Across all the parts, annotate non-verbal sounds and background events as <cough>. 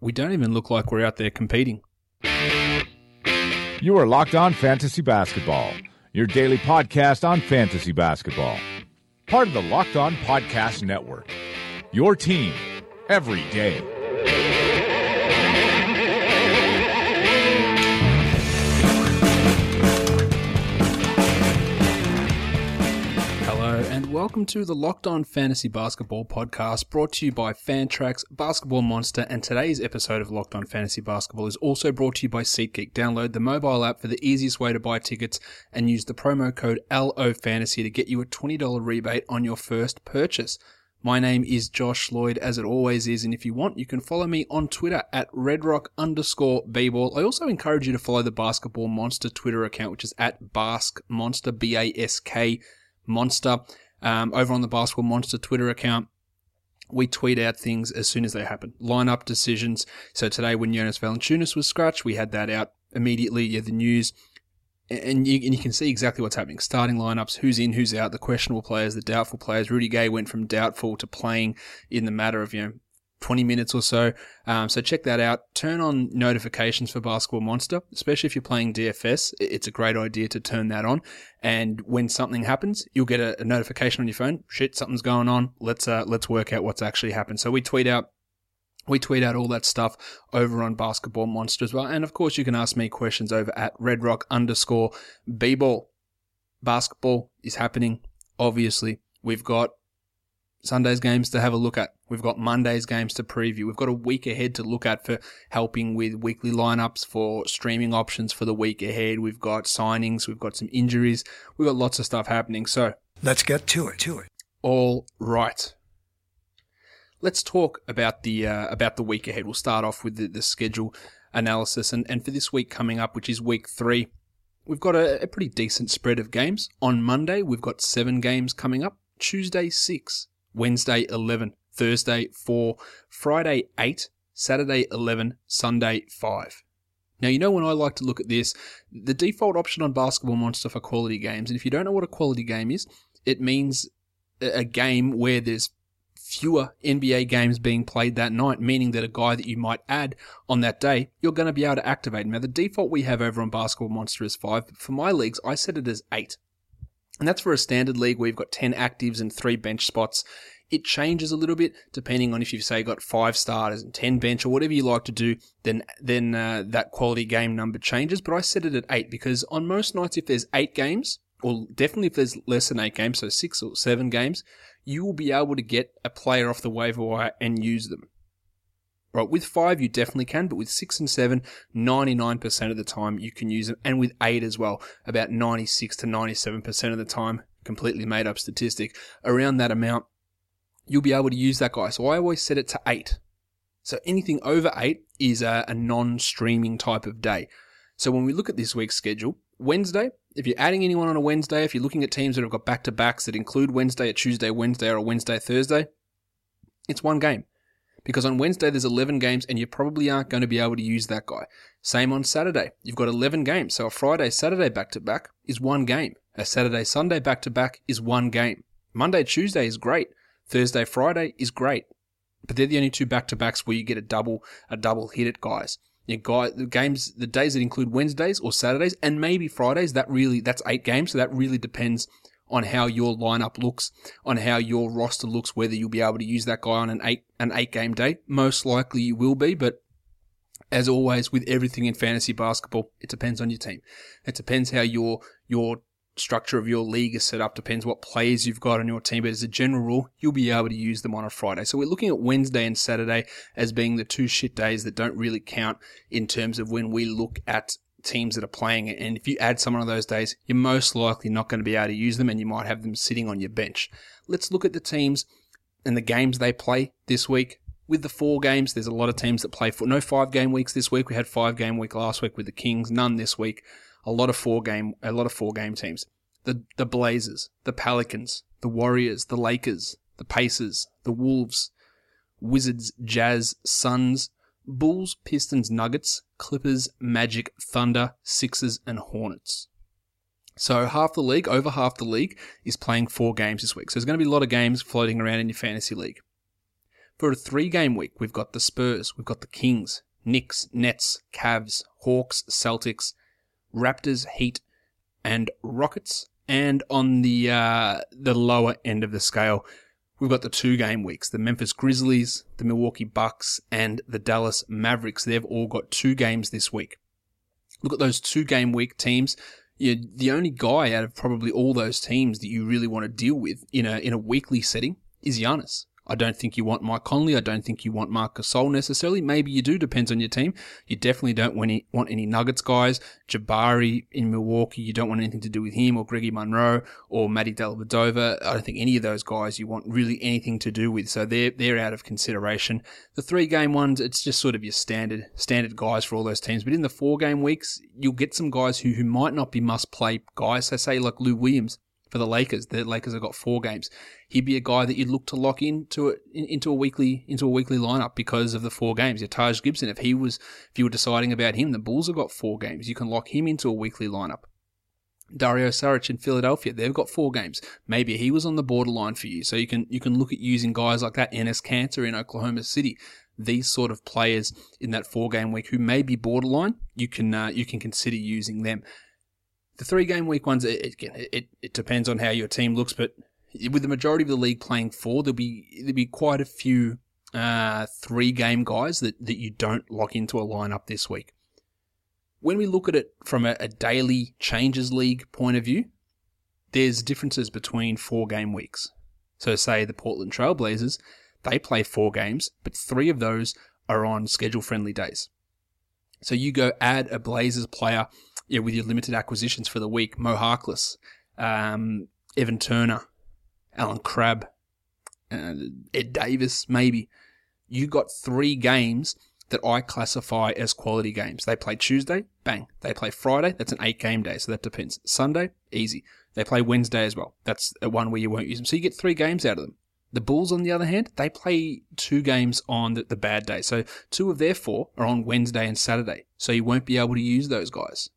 We don't even look like we're out there competing. You are Locked On Fantasy Basketball, your daily podcast on fantasy basketball. Part of the Locked On Podcast Network. Your team every day. Welcome to the Locked On Fantasy Basketball podcast brought to you by Fantrax, Basketball Monster, and today's episode of Locked On Fantasy Basketball is also brought to you by SeatGeek. Download the mobile app for the easiest way to buy tickets and use the promo code LOFantasy to get you a $20 rebate on your first purchase. My name is Josh Lloyd, as it always is, and if you want, you can follow me on Twitter at redrock underscore bball. I also encourage you to follow the Basketball Monster Twitter account, which is at Bask Monster, B-A-S-K Monster. Um, over on the Basketball Monster Twitter account, we tweet out things as soon as they happen. Lineup decisions. So today, when Jonas Valanciunas was scratched, we had that out immediately. Yeah, the news, and you, and you can see exactly what's happening. Starting lineups, who's in, who's out, the questionable players, the doubtful players. Rudy Gay went from doubtful to playing in the matter of you know 20 minutes or so. Um, so check that out. Turn on notifications for Basketball Monster, especially if you're playing DFS. It's a great idea to turn that on. And when something happens, you'll get a, a notification on your phone. Shit, something's going on. Let's uh, let's work out what's actually happened. So we tweet out we tweet out all that stuff over on Basketball Monster as well. And of course, you can ask me questions over at redrock underscore bball. Basketball is happening. Obviously, we've got Sunday's games to have a look at. We've got Monday's games to preview. We've got a week ahead to look at for helping with weekly lineups, for streaming options for the week ahead. We've got signings. We've got some injuries. We've got lots of stuff happening. So let's get to it. To it. All right. Let's talk about the uh, about the week ahead. We'll start off with the, the schedule analysis, and, and for this week coming up, which is week three, we've got a, a pretty decent spread of games. On Monday, we've got seven games coming up. Tuesday, six. Wednesday 11, Thursday 4, Friday 8, Saturday 11, Sunday 5. Now, you know when I like to look at this, the default option on Basketball Monster for quality games, and if you don't know what a quality game is, it means a game where there's fewer NBA games being played that night, meaning that a guy that you might add on that day, you're going to be able to activate. Now, the default we have over on Basketball Monster is 5, but for my leagues, I set it as 8. And that's for a standard league where you've got 10 actives and three bench spots. It changes a little bit depending on if you've say got five starters and 10 bench or whatever you like to do, then, then, uh, that quality game number changes. But I set it at eight because on most nights, if there's eight games, or definitely if there's less than eight games, so six or seven games, you will be able to get a player off the waiver wire and use them. Right, with five, you definitely can, but with six and seven, 99% of the time you can use them. And with eight as well, about 96 to 97% of the time, completely made up statistic, around that amount, you'll be able to use that guy. So I always set it to eight. So anything over eight is a, a non streaming type of day. So when we look at this week's schedule, Wednesday, if you're adding anyone on a Wednesday, if you're looking at teams that have got back to backs that include Wednesday, a Tuesday, Wednesday, or a Wednesday, Thursday, it's one game because on Wednesday there's 11 games and you probably aren't going to be able to use that guy. Same on Saturday. You've got 11 games. So a Friday, Saturday back to back is one game. A Saturday, Sunday back to back is one game. Monday, Tuesday is great. Thursday, Friday is great. But they're the only two back to backs where you get a double, a double hit at guys. You the games, the days that include Wednesdays or Saturdays and maybe Fridays, that really, that's eight games. So that really depends on how your lineup looks, on how your roster looks, whether you'll be able to use that guy on an eight an eight game day. Most likely you will be, but as always with everything in fantasy basketball, it depends on your team. It depends how your your structure of your league is set up, depends what players you've got on your team, but as a general rule, you'll be able to use them on a Friday. So we're looking at Wednesday and Saturday as being the two shit days that don't really count in terms of when we look at teams that are playing it. And if you add someone on those days, you're most likely not going to be able to use them and you might have them sitting on your bench. Let's look at the teams and the games they play this week. with the four games, there's a lot of teams that play for no five game weeks this week. We had five game week last week with the Kings, none this week. A lot of four game, a lot of four game teams. The the Blazers, the Pelicans, the Warriors, the Lakers, the Pacers, the Wolves, Wizards, Jazz, Suns, Bulls, Pistons, Nuggets, Clippers, Magic, Thunder, Sixers, and Hornets. So half the league, over half the league, is playing four games this week. So there's going to be a lot of games floating around in your fantasy league. For a three game week, we've got the Spurs, we've got the Kings, Knicks, Nets, Cavs, Hawks, Celtics, Raptors, Heat, and Rockets. And on the uh, the lower end of the scale, we've got the two game weeks: the Memphis Grizzlies, the Milwaukee Bucks, and the Dallas Mavericks. They've all got two games this week. Look at those two game week teams. You're the only guy out of probably all those teams that you really want to deal with in a in a weekly setting is Giannis. I don't think you want Mike Conley. I don't think you want Marc Gasol necessarily. Maybe you do, depends on your team. You definitely don't want any, want any Nuggets guys. Jabari in Milwaukee, you don't want anything to do with him, or Greggy Monroe, or Matty Dellavedova. I don't think any of those guys you want really anything to do with. So they're they're out of consideration. The three game ones, it's just sort of your standard standard guys for all those teams. But in the four game weeks, you'll get some guys who who might not be must play guys. So say like Lou Williams for the Lakers. The Lakers have got four games. He'd be a guy that you'd look to lock into a, into a weekly into a weekly lineup because of the four games. Your Taj Gibson, if he was if you were deciding about him, the Bulls have got four games. You can lock him into a weekly lineup. Dario Saric in Philadelphia, they've got four games. Maybe he was on the borderline for you, so you can you can look at using guys like that. Enes Kanter in Oklahoma City, these sort of players in that four game week who may be borderline, you can uh, you can consider using them. The three game week ones, it, again, it, it depends on how your team looks, but with the majority of the league playing four, there'll be there'll be quite a few uh, three game guys that, that you don't lock into a lineup this week. When we look at it from a, a daily changes league point of view, there's differences between four game weeks. So, say the Portland Trailblazers, they play four games, but three of those are on schedule friendly days. So you go add a Blazers player yeah, with your limited acquisitions for the week, Mo Harkless, um, Evan Turner, Allen Crabbe, uh, Ed Davis, maybe. You got three games that I classify as quality games. They play Tuesday, bang. They play Friday, that's an eight game day, so that depends. Sunday, easy. They play Wednesday as well. That's one where you won't use them. So you get three games out of them. The Bulls, on the other hand, they play two games on the, the bad day. So two of their four are on Wednesday and Saturday. So you won't be able to use those guys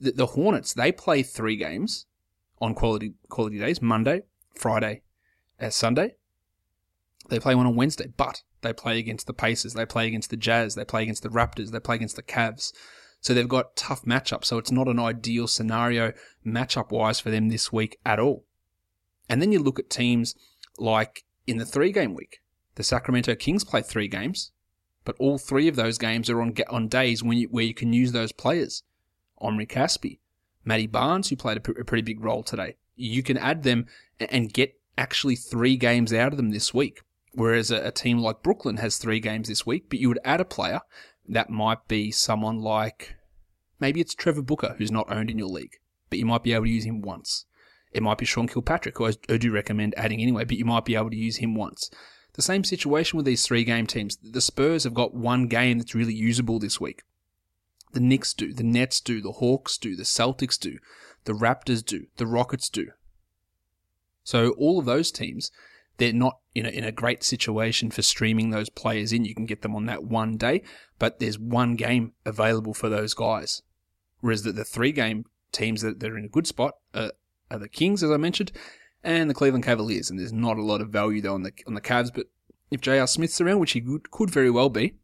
the, the Hornets they play three games on quality quality days: Monday, Friday, and Sunday. They play one on Wednesday, but they play against the Pacers, they play against the Jazz, they play against the Raptors, they play against the Cavs. So they've got tough matchups. So it's not an ideal scenario matchup wise for them this week at all. And then you look at teams like in the three game week. The Sacramento Kings play three games, but all three of those games are on on days when you, where you can use those players. Omri Casspi, Matty Barnes, who played a, p- a pretty big role today. You can add them and get actually three games out of them this week. Whereas a, a, team like Brooklyn has three games this week, but you would add a player that might be someone like maybe it's Trevor Booker, who's not owned in your league, but you might be able to use him once. It might be Sean Kilpatrick, who I, I do recommend adding anyway, but you might be able to use him once. The same situation with these three game teams. The Spurs have got one game that's really usable this week. The Knicks do, the Nets do, the Hawks do, the Celtics do, the Raptors do, the Rockets do. So all of those teams, they're not in a, in a great situation for streaming those players in. You can get them on that one day, but there's one game available for those guys. Whereas the, the three game teams that, are in a good spot are, are the Kings, as I mentioned, and the Cleveland Cavaliers. And there's not a lot of value though on the on the Cavs, but if J.R. Smith's around, which he could, could very well be,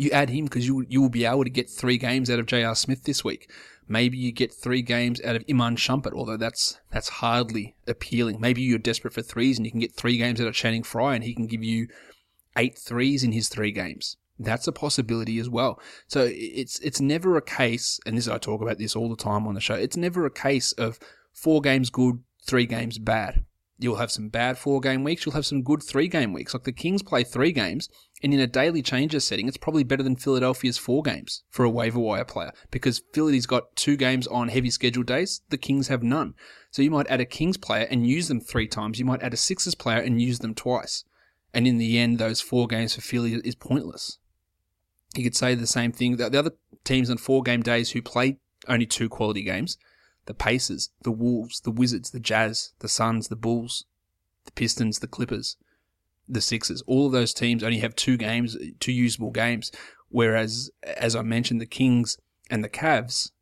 you add him because you you will be able to get three games out of J.R. Smith this week. Maybe you get three games out of Iman Shumpert, although that's that's hardly appealing. Maybe you're desperate for threes and you can get three games out of Channing Frye and he can give you eight threes in his three games. That's a possibility as well. So it's it's never a case, and this I talk about this all the time on the show. It's never a case of four games good, three games bad. You'll have some bad four game weeks. You'll have some good three game weeks. Like the Kings play three games, and in a daily changes setting, it's probably better than Philadelphia's four games for a waiver wire player because Philly's got two games on heavy schedule days. The Kings have none. So you might add a Kings player and use them three times. You might add a Sixers player and use them twice. And in the end, those four games for Philly is pointless. You could say the same thing. The other teams on four game days who play only two quality games, the Pacers, the Wolves, the Wizards, the Jazz, the Suns, the Bulls, the Pistons, the Clippers, the Sixers. All of those teams only have two games, two usable games. Whereas, as I mentioned, the Kings and the Cavs,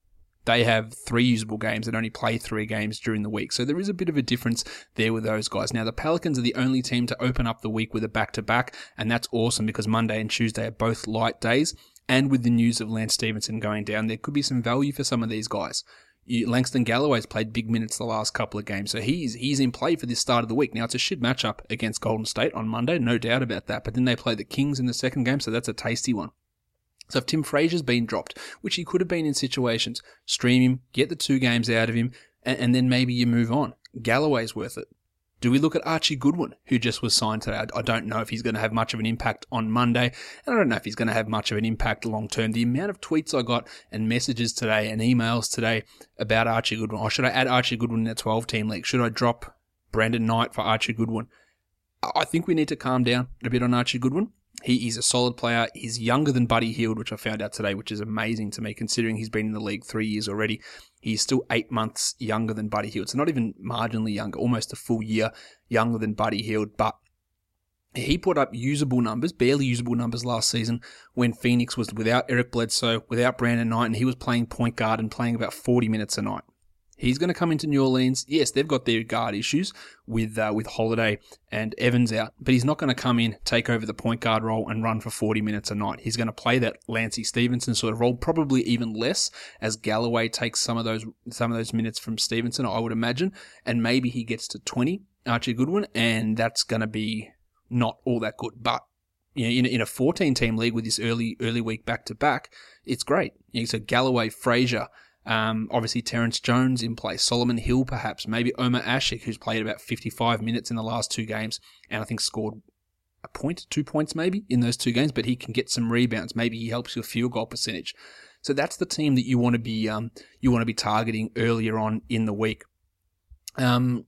they have three usable games and only play three games during the week. So there is a bit of a difference there with those guys. Now, the Pelicans are the only team to open up the week with a back to back, and that's awesome because Monday and Tuesday are both light days. And with the news of Lance Stephenson going down, there could be some value for some of these guys. Langston Galloway's played big minutes the last couple of games, so he's he's in play for this start of the week. Now it's a shit matchup against Golden State on Monday, no doubt about that. But then they play the Kings in the second game, so that's a tasty one. So if Tim Frazier's been dropped, which he could have been in situations, stream him, get the two games out of him, and, and then maybe you move on. Galloway's worth it. Do we look at Archie Goodwin, who just was signed today? I don't know if he's going to have much of an impact on Monday, and I don't know if he's going to have much of an impact long term. The amount of tweets I got and messages today and emails today about Archie Goodwin. Oh, should I add Archie Goodwin in the 12 team league? Should I drop Brandon Knight for Archie Goodwin? I think we need to calm down a bit on Archie Goodwin. He is a solid player. He's younger than Buddy Hield, which I found out today, which is amazing to me considering he's been in the league three years already. He's still eight months younger than Buddy Hield. So not even marginally younger, almost a full year younger than Buddy Hield. But he put up usable numbers, barely usable numbers last season when Phoenix was without Eric Bledsoe, without Brandon Knight, and he was playing point guard and playing about 40 minutes a night. He's going to come into New Orleans. Yes, they've got their guard issues with uh, with Holiday and Evans out, but he's not going to come in, take over the point guard role, and run for 40 minutes a night. He's going to play that Lancey Stephenson sort of role, probably even less, as Galloway takes some of those some of those minutes from Stephenson, I would imagine, and maybe he gets to 20, Archie Goodwin, and that's going to be not all that good. But you know, in, in a 14 team league with this early early week back to back, it's great. You know, so Galloway, Frazier. Um, obviously, Terrence Jones in place, Solomon Hill perhaps, maybe Omer Asik, who's played about 55 minutes in the last two games, and I think scored a point, two points maybe in those two games, but he can get some rebounds. Maybe he helps your field goal percentage. So that's the team that you want to be um, you want to be targeting earlier on in the week. Um,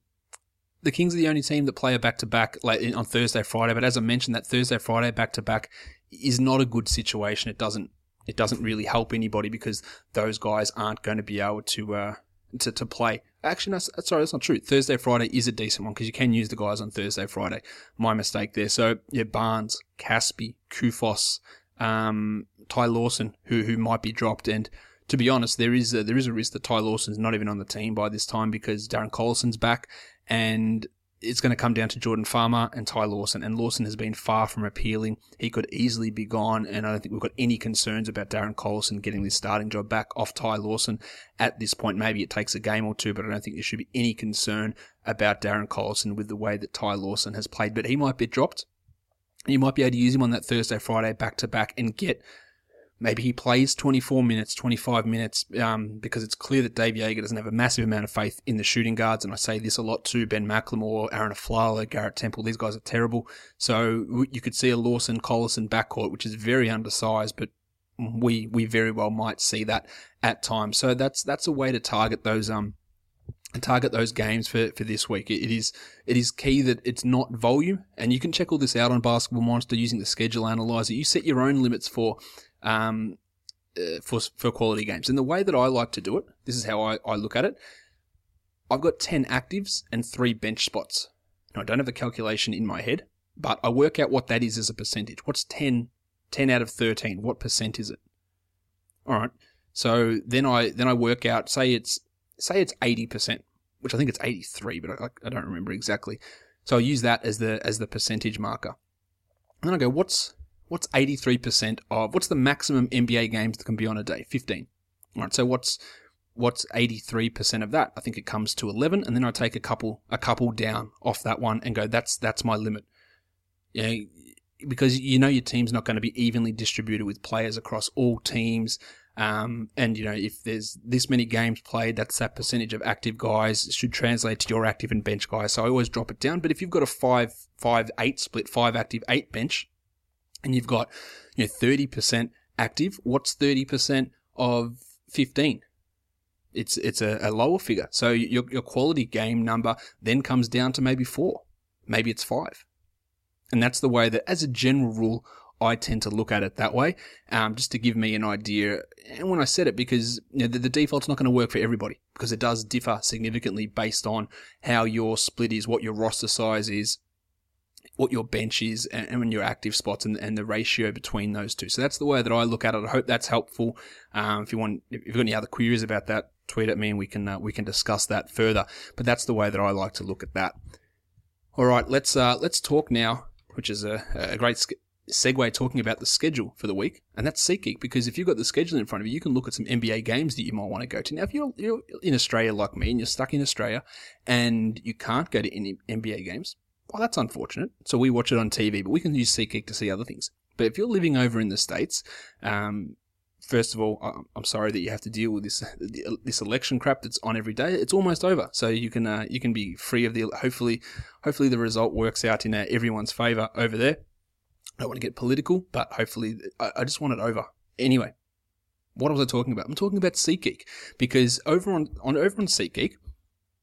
the Kings are the only team that play a back to back on Thursday, Friday. But as I mentioned, that Thursday, Friday back to back is not a good situation. It doesn't it doesn't really help anybody because those guys aren't going to be able to uh, to, to play. Actually, no, sorry, that's not true. Thursday, Friday is a decent one because you can use the guys on Thursday, Friday. My mistake there. So yeah, Barnes, Casspi, Koufos, um, Ty Lawson, who who might be dropped, and to be honest, there is a, there is a risk that Ty Lawson's not even on the team by this time because Darren Collison's back, and it's going to come down to Jordan Farmar and Ty Lawson. And Lawson has been far from appealing. He could easily be gone. And I don't think we've got any concerns about Darren Collison getting this starting job back off Ty Lawson at this point. Maybe it takes a game or two, but I don't think there should be any concern about Darren Collison with the way that Ty Lawson has played. But he might be dropped. You might be able to use him on that Thursday, Friday back to back and get Maybe he plays 24 minutes, 25 minutes, um, because it's clear that Dave Joerger doesn't have a massive amount of faith in the shooting guards. And I say this a lot too Ben McLemore, Arron Afflalo, Garrett Temple. These guys are terrible. So you could see a Lawson Collison backcourt, which is very undersized, but we we very well might see that at times. So that's that's a way to target those um target those games for, for this week. It is it is key that it's not volume, and you can check all this out on Basketball Monster using the schedule analyzer. You set your own limits for um, uh, for for quality games. And the way that I like to do it, this is how I, I look at it. I've got 10 actives and three bench spots. Now, I don't have the calculation in my head, but I work out what that is as a percentage. What's 10, 10 out of 13? What percent is it? All right. So then I then I work out. Say it's say it's 80 percent, which I think it's 83, but I, I don't remember exactly. So I use that as the as the percentage marker. And then I go, what's what's 83% of, what's the maximum NBA games that can be on a day? 15. All right, so what's, what's 83% of that? I think it comes to 11, and then I take a couple, a couple down off that one and go, that's, that's my limit. Yeah, because you know your team's not going to be evenly distributed with players across all teams. Um, and you know, if there's this many games played, that's that percentage of active guys should translate to your active and bench guys. So I always drop it down. But if you've got a five, five, eight split, five active, eight bench, and you've got you know 30% active. What's 30% of 15? It's it's a, a lower figure. So your your quality game number then comes down to maybe four, maybe it's five. And that's the way that, as a general rule, I tend to look at it that way, um, just to give me an idea. And when I said it, because you know, the, the default's not going to work for everybody, because it does differ significantly based on how your split is, what your roster size is, what your bench is, and, and your active spots, and, and, the ratio between those two. So that's the way that I look at it. I hope that's helpful. Um, if you want, if you've got any other queries about that, tweet at me, and we can uh, we can discuss that further. But that's the way that I like to look at that. All right, let's uh, let's talk now, which is a, a great segue talking about the schedule for the week, and that's SeatGeek because if you've got the schedule in front of you, you can look at some NBA games that you might want to go to. Now, if you're, you're in Australia like me and you're stuck in Australia and you can't go to any NBA games, well, that's unfortunate. So we watch it on TV, but we can use SeatGeek to see other things. But if you're living over in the States, um, first of all, I'm sorry that you have to deal with this this election crap that's on every day. It's almost over, so you can uh, you can be free of the. Hopefully, hopefully the result works out in uh, everyone's favour over there. I don't want to get political, but hopefully, I, I just want it over. Anyway, what was I talking about? I'm talking about SeatGeek because over on, on over on SeatGeek,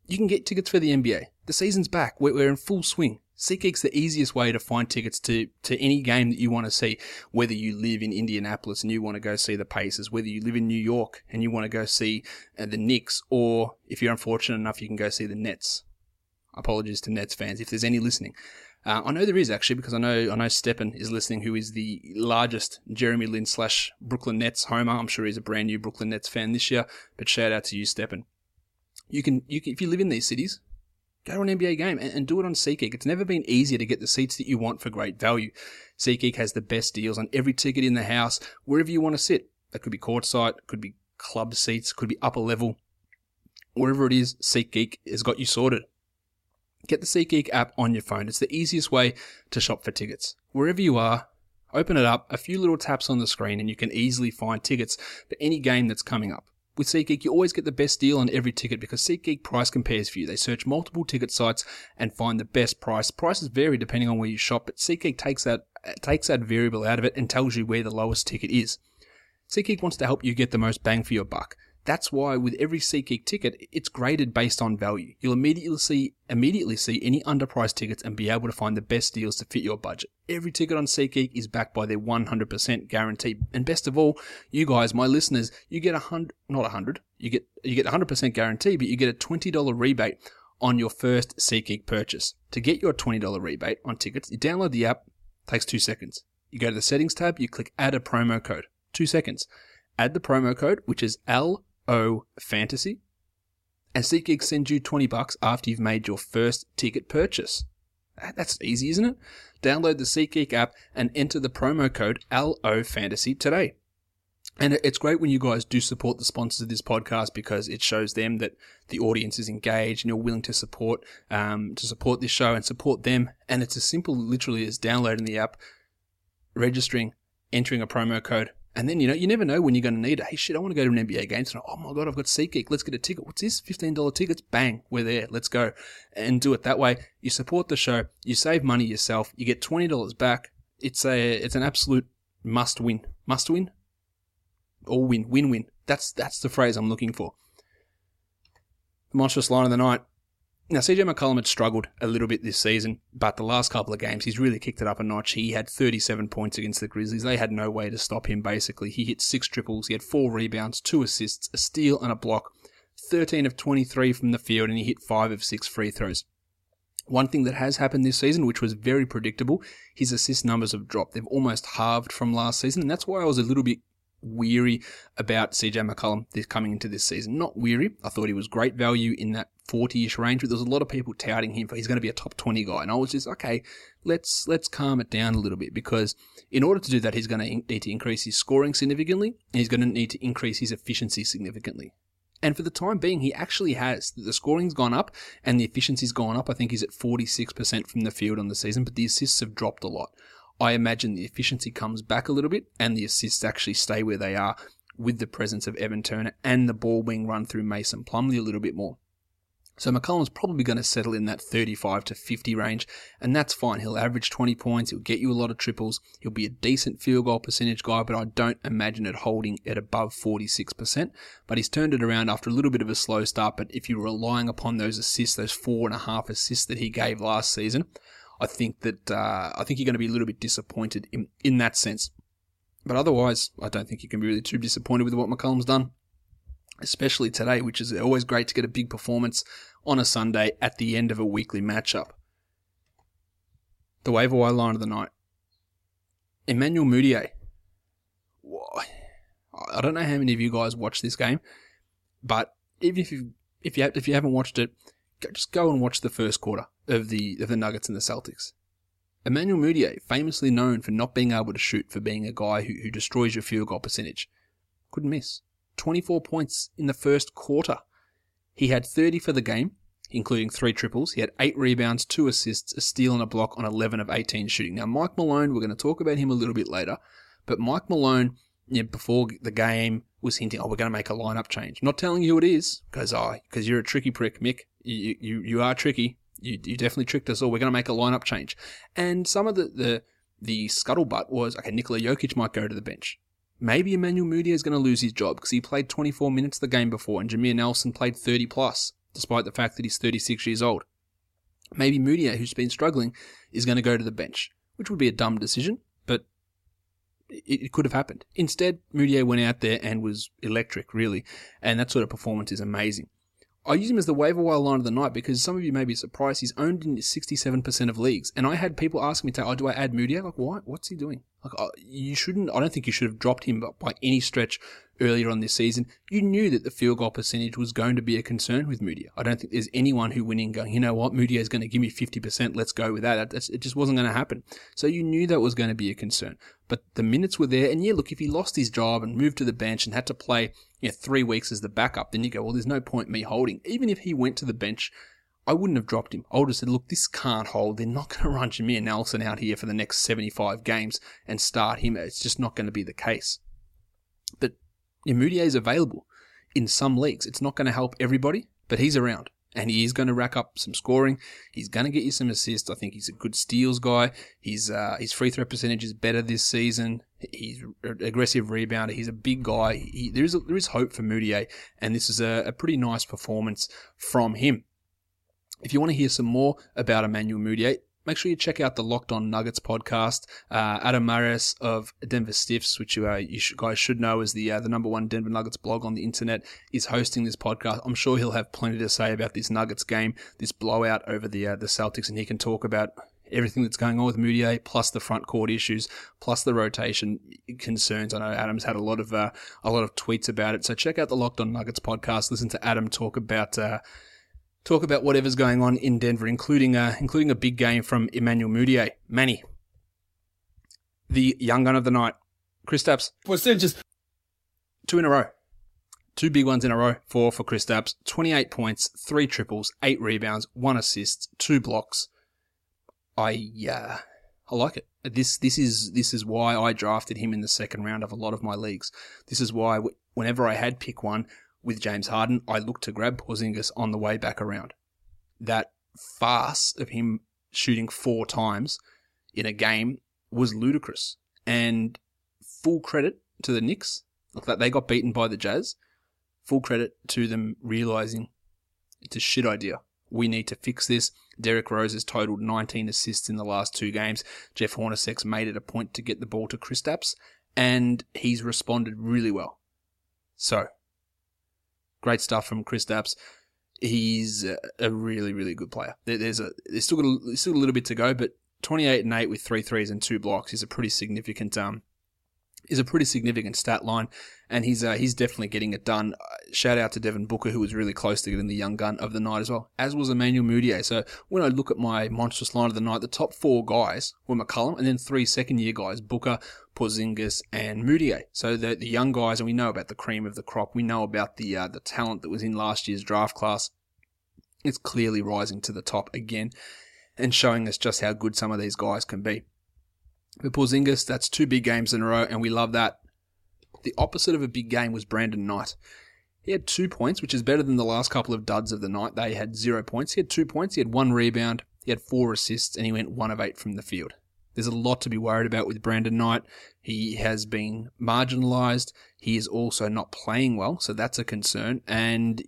you can get tickets for the NBA. The season's back. We're, we're in full swing. SeatGeek's the easiest way to find tickets to, to any game that you want to see, whether you live in Indianapolis and you want to go see the Pacers, whether you live in New York and you want to go see uh, the Knicks, or if you're unfortunate enough, you can go see the Nets. Apologies to Nets fans if there's any listening. Uh, I know there is actually because I know I know Steppen is listening, who is the largest Jeremy Lin slash Brooklyn Nets homer. I'm sure he's a brand new Brooklyn Nets fan this year. But shout out to you, Steppen. You can you can if you live in these cities, go to an NBA game and, and do it on SeatGeek. It's never been easier to get the seats that you want for great value. SeatGeek has the best deals on every ticket in the house, wherever you want to sit. That could be courtside, could be club seats, could be upper level. Wherever it is, SeatGeek has got you sorted. Get the SeatGeek app on your phone. It's the easiest way to shop for tickets. Wherever you are, open it up, a few little taps on the screen, and you can easily find tickets for any game that's coming up. With SeatGeek, you always get the best deal on every ticket because SeatGeek price compares for you. They search multiple ticket sites and find the best price. Prices vary depending on where you shop, but SeatGeek takes that takes that variable out of it and tells you where the lowest ticket is. SeatGeek wants to help you get the most bang for your buck. That's why with every SeatGeek ticket, it's graded based on value. You'll immediately see immediately see any underpriced tickets and be able to find the best deals to fit your budget. Every ticket on SeatGeek is backed by their 100% guarantee. And best of all, you guys, my listeners, you get a hundred, not a hundred, you get you get 100% guarantee, but you get a $20 rebate on your first SeatGeek purchase. To get your $20 rebate on tickets, you download the app, takes two seconds. You go to the settings tab, you click add a promo code. Two seconds. Add the promo code, which is L O Fantasy, and SeatGeek sends you 20 bucks after you've made your first ticket purchase. That's easy, isn't it? Download the SeatGeek app and enter the promo code LO Fantasy today. And it's great when you guys do support the sponsors of this podcast because it shows them that the audience is engaged and you're willing to support um, to support this show and support them. And it's as simple, literally, as downloading the app, registering, entering a promo code, and then, you know, you never know when you're going to need it. Hey, shit, I want to go to an NBA game tonight. Oh my God, I've got SeatGeek. Let's get a ticket. What's this? $15 tickets? Bang, we're there. Let's go. And do it that way. You support the show. You save money yourself. You get $20 back. It's a, it's an absolute must win. Must win? Or win. Win win. That's, that's the phrase I'm looking for. The monstrous line of the night. Now, CJ McCollum had struggled a little bit this season, but the last couple of games, he's really kicked it up a notch. He had 37 points against the Grizzlies. They had no way to stop him, basically. He hit six triples, he had four rebounds, two assists, a steal, and a block, 13 of 23 from the field, and he hit five of six free throws. One thing that has happened this season, which was very predictable, his assist numbers have dropped. They've almost halved from last season, and that's why I was a little bit weary about CJ McCollum this coming into this season. Not weary. I thought he was great value in that 40-ish range, but there was a lot of people touting him for he's going to be a top 20 guy. And I was just, okay, let's, let's calm it down a little bit because in order to do that, he's going to need to increase his scoring significantly and he's going to need to increase his efficiency significantly. And for the time being, he actually has. The scoring's gone up and the efficiency's gone up. I think he's at 46% from the field on the season, but the assists have dropped a lot. I imagine the efficiency comes back a little bit and the assists actually stay where they are with the presence of Evan Turner and the ball being run through Mason Plumlee a little bit more. So McCollum's probably going to settle in that 35 to 50 range, and that's fine. He'll average 20 points. He'll get you a lot of triples. He'll be a decent field goal percentage guy, but I don't imagine it holding at above 46%. But he's turned it around after a little bit of a slow start. But if you're relying upon those assists, those four and a half assists that he gave last season, I think that uh, I think you're going to be a little bit disappointed in in that sense. But otherwise, I don't think you can be really too disappointed with what McCollum's done, especially today, which is always great to get a big performance on a Sunday at the end of a weekly matchup. The waiver wire line of the night. Emmanuel Mudiay. I don't know how many of you guys watched this game, but even if you if you if you haven't watched it, just go and watch the first quarter of the of the Nuggets and the Celtics. Emmanuel Mudiay, famously known for not being able to shoot, for being a guy who, who destroys your field goal percentage, couldn't miss. 24 points in the first quarter. He had 30 for the game, including three triples. He had eight rebounds, two assists, a steal, and a block on 11 of 18 shooting. Now, Mike Malone, we're going to talk about him a little bit later, but Mike Malone, you know, before the game, was hinting, "Oh, we're going to make a lineup change." not telling you who it is, because I, because you're a tricky prick, Mick. You, you, you are tricky. You, you definitely tricked us all. We're going to make a lineup change. And some of the, the, the scuttlebutt was, okay, Nikola Jokic might go to the bench. Maybe Emmanuel Mudiay is going to lose his job because he played 24 minutes the game before and Jameer Nelson played 30 plus, despite the fact that he's 36 years old. Maybe Mudiay, who's been struggling, is going to go to the bench, which would be a dumb decision, but it, it could have happened. Instead, Mudiay went out there and was electric, really, and that sort of performance is amazing. I use him as the waiver wire line of the night because some of you may be surprised he's owned in 67% of leagues. And I had people ask me, oh, do I add Moody? Like, why? What's he doing? Like, uh, you shouldn't, I don't think you should have dropped him by any stretch earlier on this season. You knew that the field goal percentage was going to be a concern with Moody. I don't think there's anyone who went in going, you know what, Moody is going to give me 50%, let's go with that. It just wasn't going to happen. So you knew that was going to be a concern. But the minutes were there. And yeah, look, if he lost his job and moved to the bench and had to play you know, three weeks as the backup, then you go, well, there's no point me holding. Even if he went to the bench, I wouldn't have dropped him. I would have said, look, this can't hold. They're not going to run Jameer Nelson out here for the next 75 games and start him. It's just not going to be the case. But Mudiay is available in some leagues. It's not going to help everybody, but he's around and he is going to rack up some scoring. He's going to get you some assists. I think he's a good steals guy. His uh, his free throw percentage is better this season. He's an aggressive rebounder. He's a big guy. He, there is a, there is hope for Mudiay, and this is a, a pretty nice performance from him. If you want to hear some more about Emmanuel Mudiay, make sure you check out the Locked On Nuggets podcast. Uh, Adam Mares of Denver Stiffs, which you, uh, you guys should know is the uh, the number one Denver Nuggets blog on the internet, is hosting this podcast. I'm sure he'll have plenty to say about this Nuggets game, this blowout over the uh, the Celtics, and he can talk about everything that's going on with Mudiay, plus the front court issues, plus the rotation concerns. I know Adam's had a lot of uh, a lot of tweets about it. So check out the Locked On Nuggets podcast. Listen to Adam talk about uh, talk about whatever's going on in Denver, including a, uh, including a big game from Emmanuel Mudiay. Manny, the young gun of the night, Kristaps. Percentages. Two in a row. Two big ones in a row. Four for Chris Kristaps. 28 points, three triples, eight rebounds, one assist, two blocks. I, uh, I like it. This, this is, this is why I drafted him in the second round of a lot of my leagues. This is why whenever I had pick one, with James Harden, I looked to grab Porzingis on the way back around. That farce of him shooting four times in a game was ludicrous. And full credit to the Knicks. That they got beaten by the Jazz. Full credit to them realizing it's a shit idea. We need to fix this. Derrick Rose has totaled 19 assists in the last two games. Jeff Hornacek's made it a point to get the ball to Kristaps, and he's responded really well. So, Great stuff from Chris Kristaps. He's a really, really good player. There's a there's still got a, still a little bit to go, but 28 and 8 with three threes and two blocks is a pretty significant um is a pretty significant stat line, and he's uh, he's definitely getting it done. Uh, shout out to Devin Booker, who was really close to getting the young gun of the night as well, as was Emmanuel Mudiay. So when I look at my monstrous line of the night, the top four guys were McCollum, and then three second year guys: Booker, Porzingis, and Mudiay. So the the young guys, and we know about the cream of the crop. We know about the uh, the talent that was in last year's draft class. It's clearly rising to the top again, and showing us just how good some of these guys can be. But Porzingis, that's two big games in a row, and we love that. The opposite of a big game was Brandon Knight. He had two points, which is better than the last couple of duds of the night. They had zero points. He had two points. He had one rebound. He had four assists, and he went one of eight from the field. There's a lot to be worried about with Brandon Knight. He has been marginalised. He is also not playing well, so that's a concern. And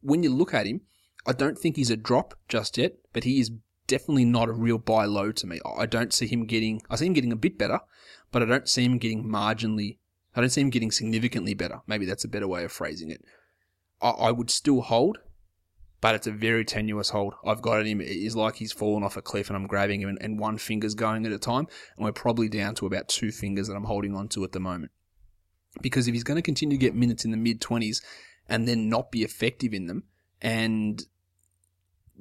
when you look at him, I don't think he's a drop just yet, but he is definitely not a real buy low to me. I don't see him getting, I see him getting a bit better, but I don't see him getting marginally, I don't see him getting significantly better. Maybe that's a better way of phrasing it. I, I would still hold, but it's a very tenuous hold. I've got him. It's like he's fallen off a cliff and I'm grabbing him and, and one finger's going at a time. And we're probably down to about two fingers that I'm holding on to at the moment. Because if he's going to continue to get minutes in the mid 20s and then not be effective in them and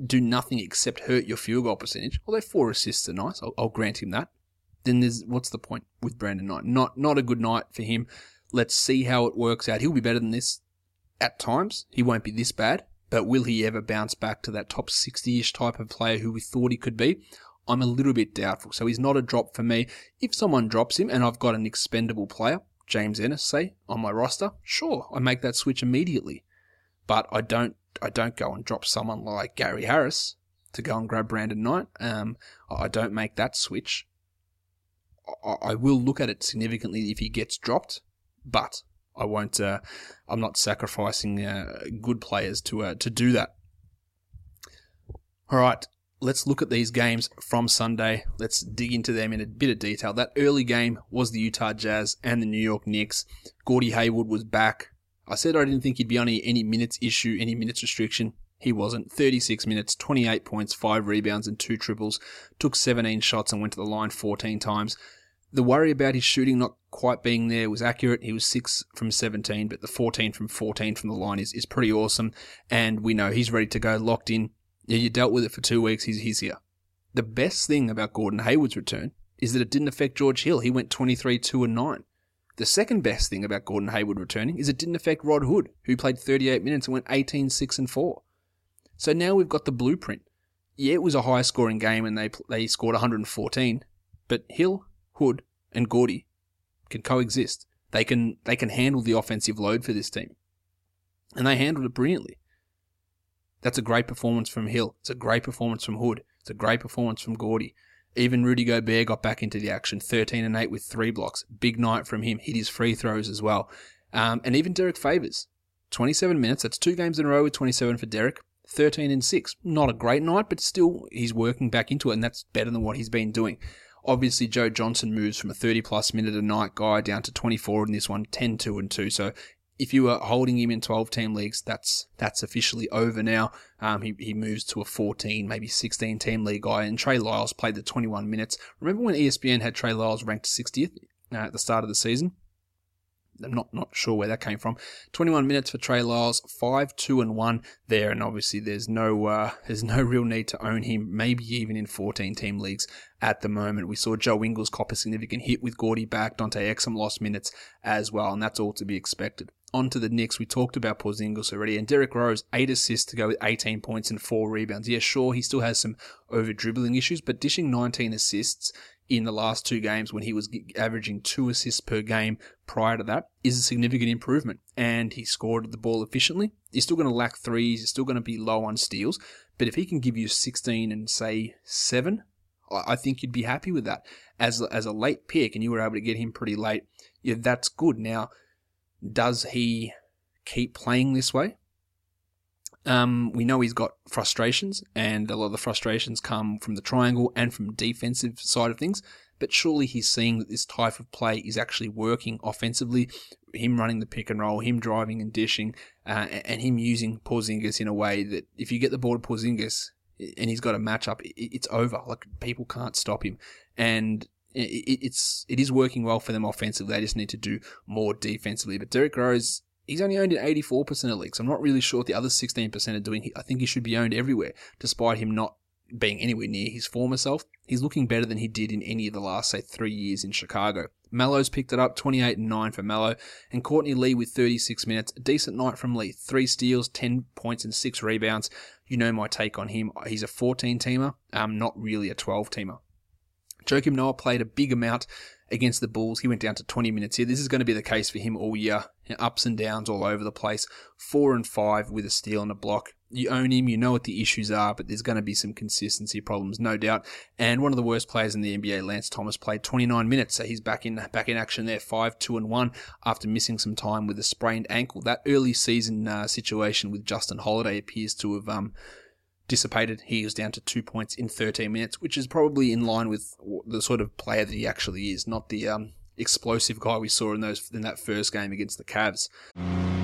do nothing except hurt your field goal percentage, although four assists are nice, I'll, I'll grant him that. Then there's what's the point with Brandon Knight? Not not a good night for him. Let's see how it works out. He'll be better than this at times. He won't be this bad, but will he ever bounce back to that top 60-ish type of player who we thought he could be? I'm a little bit doubtful. So he's not a drop for me. If someone drops him and I've got an expendable player, James Ennis, say, on my roster, sure, I make that switch immediately. But I don't I don't go and drop someone like Gary Harris to go and grab Brandon Knight. Um, I don't make that switch. I, I will look at it significantly if he gets dropped, but I won't. Uh, I'm not sacrificing uh, good players to uh, to do that. All right, let's look at these games from Sunday. Let's dig into them in a bit of detail. That early game was the Utah Jazz and the New York Knicks. Gordy Hayward was back. I said I didn't think he'd be on any, minutes issue, any minutes restriction. He wasn't. 36 minutes, 28 points, 5 rebounds, and 2 triples. Took 17 shots and went to the line 14 times. The worry about his shooting not quite being there was accurate. He was 6 from 17, but the 14 from 14 from the line is, is pretty awesome. And we know he's ready to go, locked in. You dealt with it for two weeks, he's, he's here. The best thing about Gordon Hayward's return is that it didn't affect George Hill. He went 23, 2, and 9. The second best thing about Gordon Hayward returning is it didn't affect Rod Hood, who played 38 minutes and went 18, 6, and 4. So now we've got the blueprint. Yeah, it was a high scoring game and they, they scored 114, but Hill, Hood, and Gordy can coexist. They can they can handle the offensive load for this team. And they handled it brilliantly. That's a great performance from Hill. It's a great performance from Hood. It's a great performance from Gordy. Even Rudy Gobert got back into the action, 13 and 8 with three blocks. Big night from him. Hit his free throws as well. Um, and even Derrick Favors, 27 minutes. That's two games in a row with 27 for Derrick. 13 and 6. Not a great night, but still he's working back into it, and that's better than what he's been doing. Obviously, Joe Johnson moves from a 30 plus minute a night guy down to 24 in this one, 10, 2 and 2. So if you were holding him in 12 team leagues, that's that's officially over now. Um, he, he moves to a 14, maybe 16 team league guy. And Trey Lyles played the 21 minutes. Remember when ESPN had Trey Lyles ranked 60th uh, at the start of the season? I'm not not sure where that came from. 21 minutes for Trey Lyles, five, two, and one there, and obviously there's no uh, <laughs> there's no real need to own him. Maybe even in 14 team leagues at the moment. We saw Joe Ingles cop a significant hit with Gordy back. Dante Exum lost minutes as well, and that's all to be expected. On to the Knicks. We talked about Porzingis already, and Derrick Rose eight assists to go with 18 points and four rebounds. Yeah, sure, he still has some over dribbling issues, but dishing 19 assists in the last two games when he was averaging two assists per game prior to that is a significant improvement. And he scored the ball efficiently. He's still going to lack threes. He's still going to be low on steals. But if he can give you 16 and say seven, I think you'd be happy with that. As, as a late pick, and you were able to get him pretty late, yeah, that's good. Now, does he keep playing this way? Um, we know he's got frustrations, and a lot of the frustrations come from the triangle and from defensive side of things. But surely he's seeing that this type of play is actually working offensively. Him running the pick and roll, him driving and dishing, uh, and him using Porzingis in a way that if you get the ball to Porzingis and he's got a matchup, it's over. Like people can't stop him, and it's it is working well for them offensively. They just need to do more defensively. But Derrick Rose he's only owned in 84% of leagues. I'm not really sure what the other 16% are doing. I think he should be owned everywhere, despite him not being anywhere near his former self. He's looking better than he did in any of the last, say, three years in Chicago. Melo's picked it up, 28 and 9 for Mallow, and Courtney Lee with 36 minutes. A decent night from Lee. Three steals, 10 points, and six rebounds. You know my take on him. He's a 14 teamer, um, not really a 12 teamer. Joakim Noah played a big amount against the Bulls. He went down to 20 minutes here. This is going to be the case for him all year. Ups and downs all over the place. Four and five with a steal and a block. You own him, you know what the issues are, but there's going to be some consistency problems, no doubt. And one of the worst players in the NBA, Lance Thomas, played 29 minutes, so he's back in back in action there, five, two, and one after missing some time with a sprained ankle. That early season uh, situation with Justin Holiday appears to have um, dissipated. He was down to two points in 13 minutes, which is probably in line with the sort of player that he actually is, not the um, explosive guy we saw in those in that first game against the Cavs.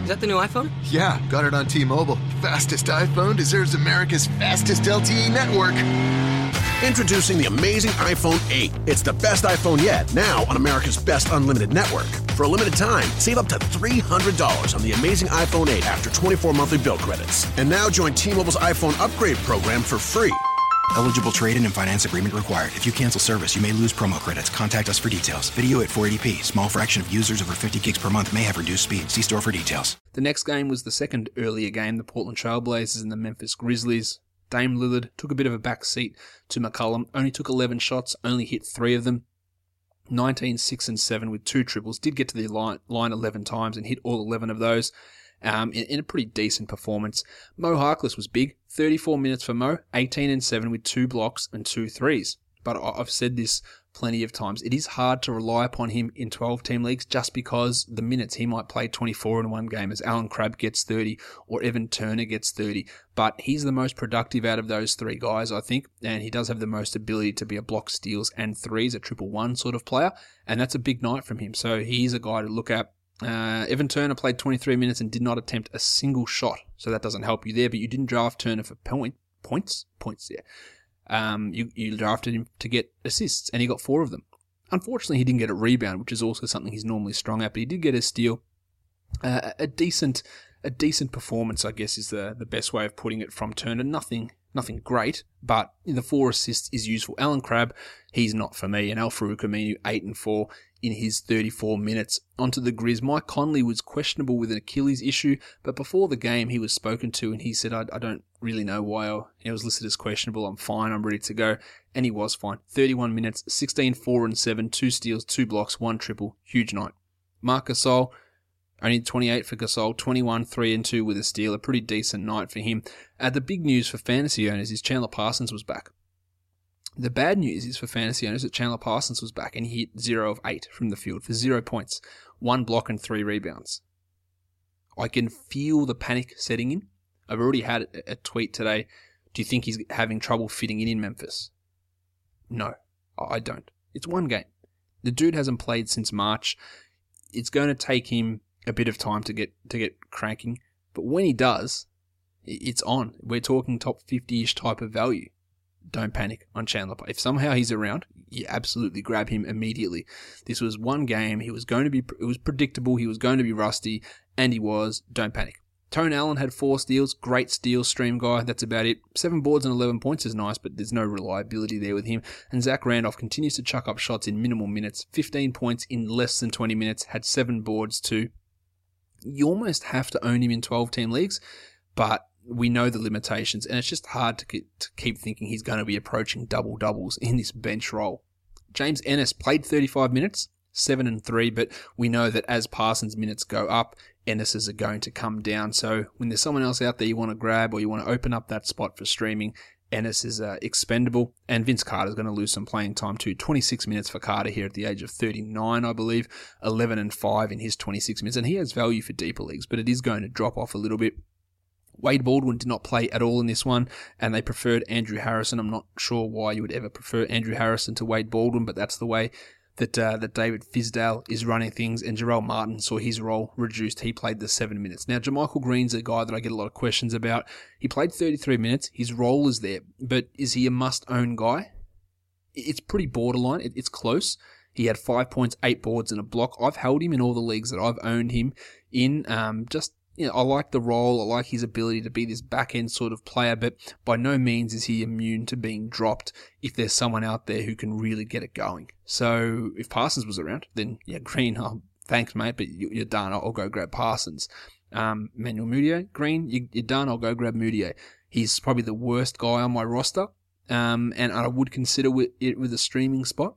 Is that the new iPhone? Yeah, got it on T-Mobile. Fastest iPhone deserves America's fastest LTE network. Introducing the amazing iPhone 8. It's the best iPhone yet, now on America's best unlimited network. For a limited time, save up to $300 on the amazing iPhone 8 after 24 monthly bill credits. And now join T-Mobile's iPhone upgrade program for free. Eligible trade-in and finance agreement required. If you cancel service, you may lose promo credits. Contact us for details. Video at 480p. Small fraction of users over 50 gigs per month may have reduced speed. See store for details. The next game was the second earlier game, the Portland Trailblazers and the Memphis Grizzlies. Dame Lillard took a bit of a back seat to McCollum, only took 11 shots, only hit three of them. 19, 6, and 7 with two triples. Did get to the line, line 11 times and hit all 11 of those um, in, in, a pretty decent performance. Mo Harkless was big. 34 minutes for Mo, 18 and 7 with two blocks and two threes. But I've said this plenty of times. It is hard to rely upon him in 12 team leagues just because the minutes he might play 24 in one game as Allen Crabbe gets 30 or Evan Turner gets 30. But he's the most productive out of those three guys, I think, and he does have the most ability to be a block, steals, and threes, a triple one sort of player, and that's a big night from him. So he's a guy to look at. Uh, Evan Turner played 23 minutes and did not attempt a single shot, so that doesn't help you there. But you didn't draft Turner for point points, points. Yeah, um, you, you drafted him to get assists, and he got four of them. Unfortunately, he didn't get a rebound, which is also something he's normally strong at, but he did get a steal. Uh, a decent, a decent performance, I guess, is the, the best way of putting it from Turner. Nothing, nothing great, but the four assists is useful. Allen Crabbe, he's not for me, and Al-Farouq Aminu, eight and four in his 34 minutes. Onto the Grizz, Mike Conley was questionable with an Achilles issue, but before the game he was spoken to and he said, I, I don't really know why I, was listed as questionable. I'm fine, I'm ready to go. And he was fine. 31 minutes, 16, 4 and 7, 2 steals, 2 blocks, 1 triple. Huge night. Marc Gasol, only 28 for Gasol, 21, 3 and 2 with a steal. A pretty decent night for him. Uh, the big news for fantasy owners is Chandler Parsons was back. The bad news is for fantasy owners that Chandler Parsons was back and he hit 0 of 8 from the field for 0 points, 1 block and 3 rebounds. I can feel the panic setting in. I've already had a tweet today. Do you think he's having trouble fitting in in Memphis? No, I don't. It's one game. The dude hasn't played since March. It's going to take him a bit of time to get to get cranking, but when he does, it's on. We're talking top 50ish type of value don't panic on Chandler. If somehow he's around, you absolutely grab him immediately. This was one game. He was going to be, it was predictable. He was going to be rusty, and he was. Don't panic. Tony Allen had four steals, great steal stream guy. That's about it. Seven boards and 11 points is nice, but there's no reliability there with him. And Zach Randolph continues to chuck up shots in minimal minutes. 15 points in less than 20 minutes, had seven boards too. You almost have to own him in 12 team leagues, but we know the limitations, and it's just hard to, to keep thinking he's going to be approaching double doubles in this bench role. James Ennis played 35 minutes, 7 and 3, but we know that as Parsons' minutes go up, Ennis's are going to come down. So when there's someone else out there you want to grab or you want to open up that spot for streaming, Ennis is uh, expendable, and Vince Carter is going to lose some playing time too. 26 minutes for Carter here at the age of 39, I believe. 11 and 5 in his 26 minutes, and he has value for deeper leagues, but it is going to drop off a little bit. Wade Baldwin did not play at all in this one, and they preferred Andrew Harrison. I'm not sure why you would ever prefer Andrew Harrison to Wade Baldwin, but that's the way that uh, that David Fizdale is running things, and Jarell Martin saw his role reduced. He played the seven minutes. Now, JaMychal Green's a guy that I get a lot of questions about. He played 33 minutes. His role is there, but is he a must-own guy? It's pretty borderline. It's close. He had five points, eight boards, and a block. I've held him in all the leagues that I've owned him in. Um, just you know, I like the role. I like his ability to be this back end sort of player, but by no means is he immune to being dropped if there's someone out there who can really get it going. So if Parsons was around, then yeah, <laughs> Green, oh, thanks, mate, but you're done. I'll go grab Parsons. Um, Manuel Mudiay, Green, you're done. I'll go grab Mudiay. He's probably the worst guy on my roster, um, and I would consider it with a streaming spot,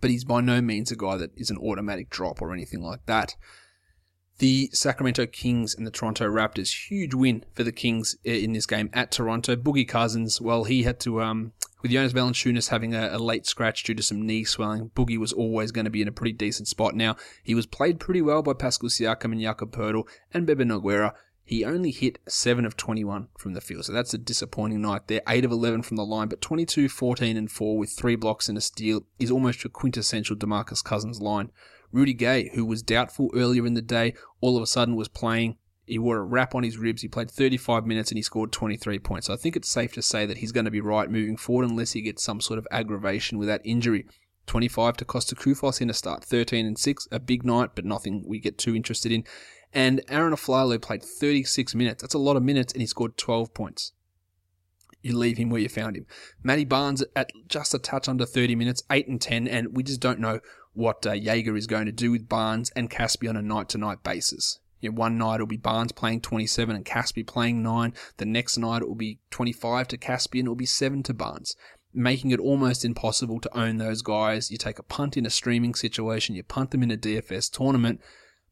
but he's by no means a guy that is an automatic drop or anything like that the Sacramento Kings and the Toronto Raptors. Huge win for the Kings in this game at Toronto. Boogie Cousins, well, he had to, um, with Jonas Valanciunas having a, a, late scratch due to some knee swelling, Boogie was always going to be in a pretty decent spot. Now, he was played pretty well by Pascal Siakam and Jakob Poeltl and Bebe Nogueira. He only hit 7 of 21 from the field, so that's a disappointing night there. 8 of 11 from the line, but 22, 14, and 4 with 3 blocks and a steal is almost a quintessential Demarcus Cousins line. Rudy Gay, who was doubtful earlier in the day, all of a sudden was playing. He wore a wrap on his ribs. He played 35 minutes and he scored 23 points. So I think it's safe to say that he's going to be right moving forward unless he gets some sort of aggravation with that injury. 25 to Kosta Koufos in a start, 13 and 6, a big night, but nothing we get too interested in. And Arron Afflalo played 36 minutes. That's a lot of minutes, and he scored 12 points. You leave him where you found him. Matty Barnes at just a touch under 30 minutes, 8 and 10, and we just don't know what uh, Joerger is going to do with Barnes and Casspi on a night to night basis. You know, one night it'll be Barnes playing 27 and Casspi playing 9. The next night it will be 25 to Casspi and it will be 7 to Barnes, making it almost impossible to own those guys. You take a punt in a streaming situation, you punt them in a DFS tournament,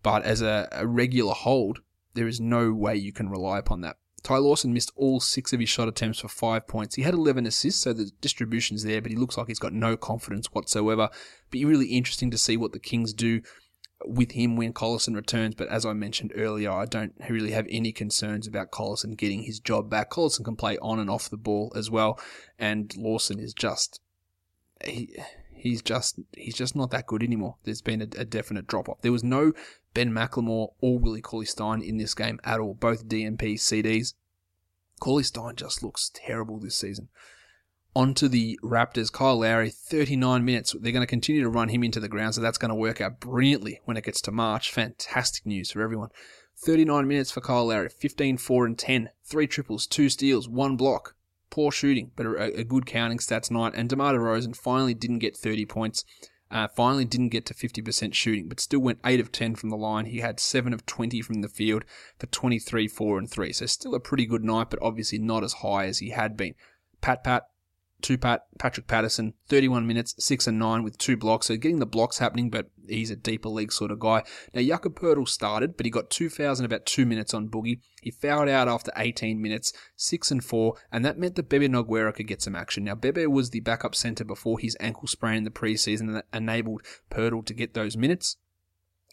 but as a, a regular hold, there is no way you can rely upon that. Ty Lawson missed all six of his shot attempts for five points. He had 11 assists, so the distribution's there, but he looks like he's got no confidence whatsoever. Be really interesting to see what the Kings do with him when Collison returns. But as I mentioned earlier, I don't really have any concerns about Collison getting his job back. Collison can play on and off the ball as well, and Lawson is just he he's just he's just not that good anymore. There's been a, a definite drop off. There was no Ben McLemore or Willie Cauley Stein in this game at all. Both DNP CDs. Cauley Stein just looks terrible this season. On to the Raptors. Kyle Lowry, 39 minutes. They're going to continue to run him into the ground, so that's going to work out brilliantly when it gets to March. Fantastic news for everyone. 39 minutes for Kyle Lowry, 15, 4, and 10. Three triples, two steals, one block. Poor shooting, but a, a good counting stats night. And DeMar DeRozan finally didn't get 30 points. Uh, finally didn't get to 50% shooting, but still went 8 of 10 from the line. He had 7 of 20 from the field for 23, 4, and 3. So still a pretty good night, but obviously not as high as he had been. Pat Pat, two Pat, Patrick Patterson, 31 minutes, 6 and 9 with two blocks. So getting the blocks happening, but he's a deeper league sort of guy. Now, Jakob Poeltl started, but he got 2,000 about two minutes on Boogie. He fouled out after 18 minutes, 6 and 4, and that meant that Bebe Nogueira could get some action. Now, Bebe was the backup center before his ankle sprain in the preseason that enabled Poeltl to get those minutes.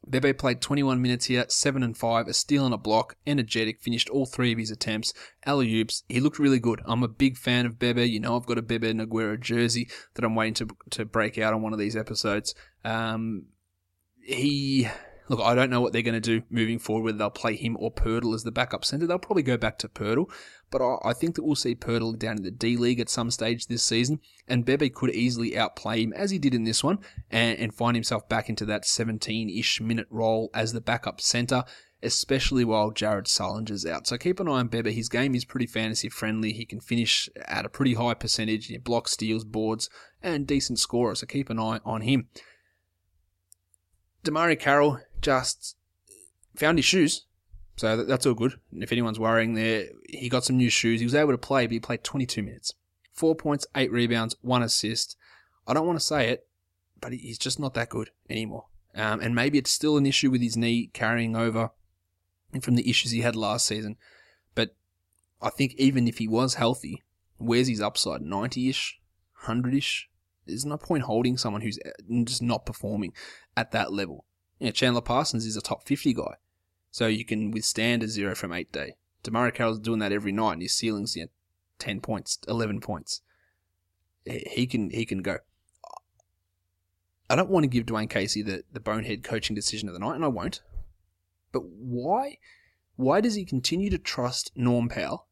Bebe played 21 minutes here, 7 and 5, a steal and a block, energetic, finished all three of his attempts, alley oops. He looked really good. I'm a big fan of Bebe. You know, I've got a Bebe Nogueira jersey that I'm waiting to, to break out on one of these episodes. Um, he look, I don't know what they're going to do moving forward, whether they'll play him or Poeltl as the backup centre. They'll probably go back to Poeltl, but I, I think that we'll see Poeltl down in the D League at some stage this season, and Bebe could easily outplay him as he did in this one, and, and find himself back into that 17-ish minute role as the backup centre. Especially while Jared Sullinger's out. So keep an eye on Bebe. His game is pretty fantasy friendly. He can finish at a pretty high percentage, know, blocks, steals, boards, and decent scorer. So keep an eye on him. DeMarre Carroll just found his shoes. So that's all good. And if anyone's worrying there, he got some new shoes. He was able to play, but he played 22 minutes. Four points, eight rebounds, one assist. I don't want to say it, but he's just not that good anymore. Um, and maybe it's still an issue with his knee carrying over from the issues he had last season. But I think even if he was healthy, where's his upside? 90 ish? 100 ish? There's no point holding someone who's uh, just not performing at that level. Know, Chandler Parsons is a top 50 guy, so you can withstand a zero from eight day. DeMarre Carroll's doing that every night, and his ceiling's you know, 10 points, 11 points. He can he can go. I don't want to give Dwane Casey the, the bonehead coaching decision of the night, and I won't. But why why does he continue to trust Norm Powell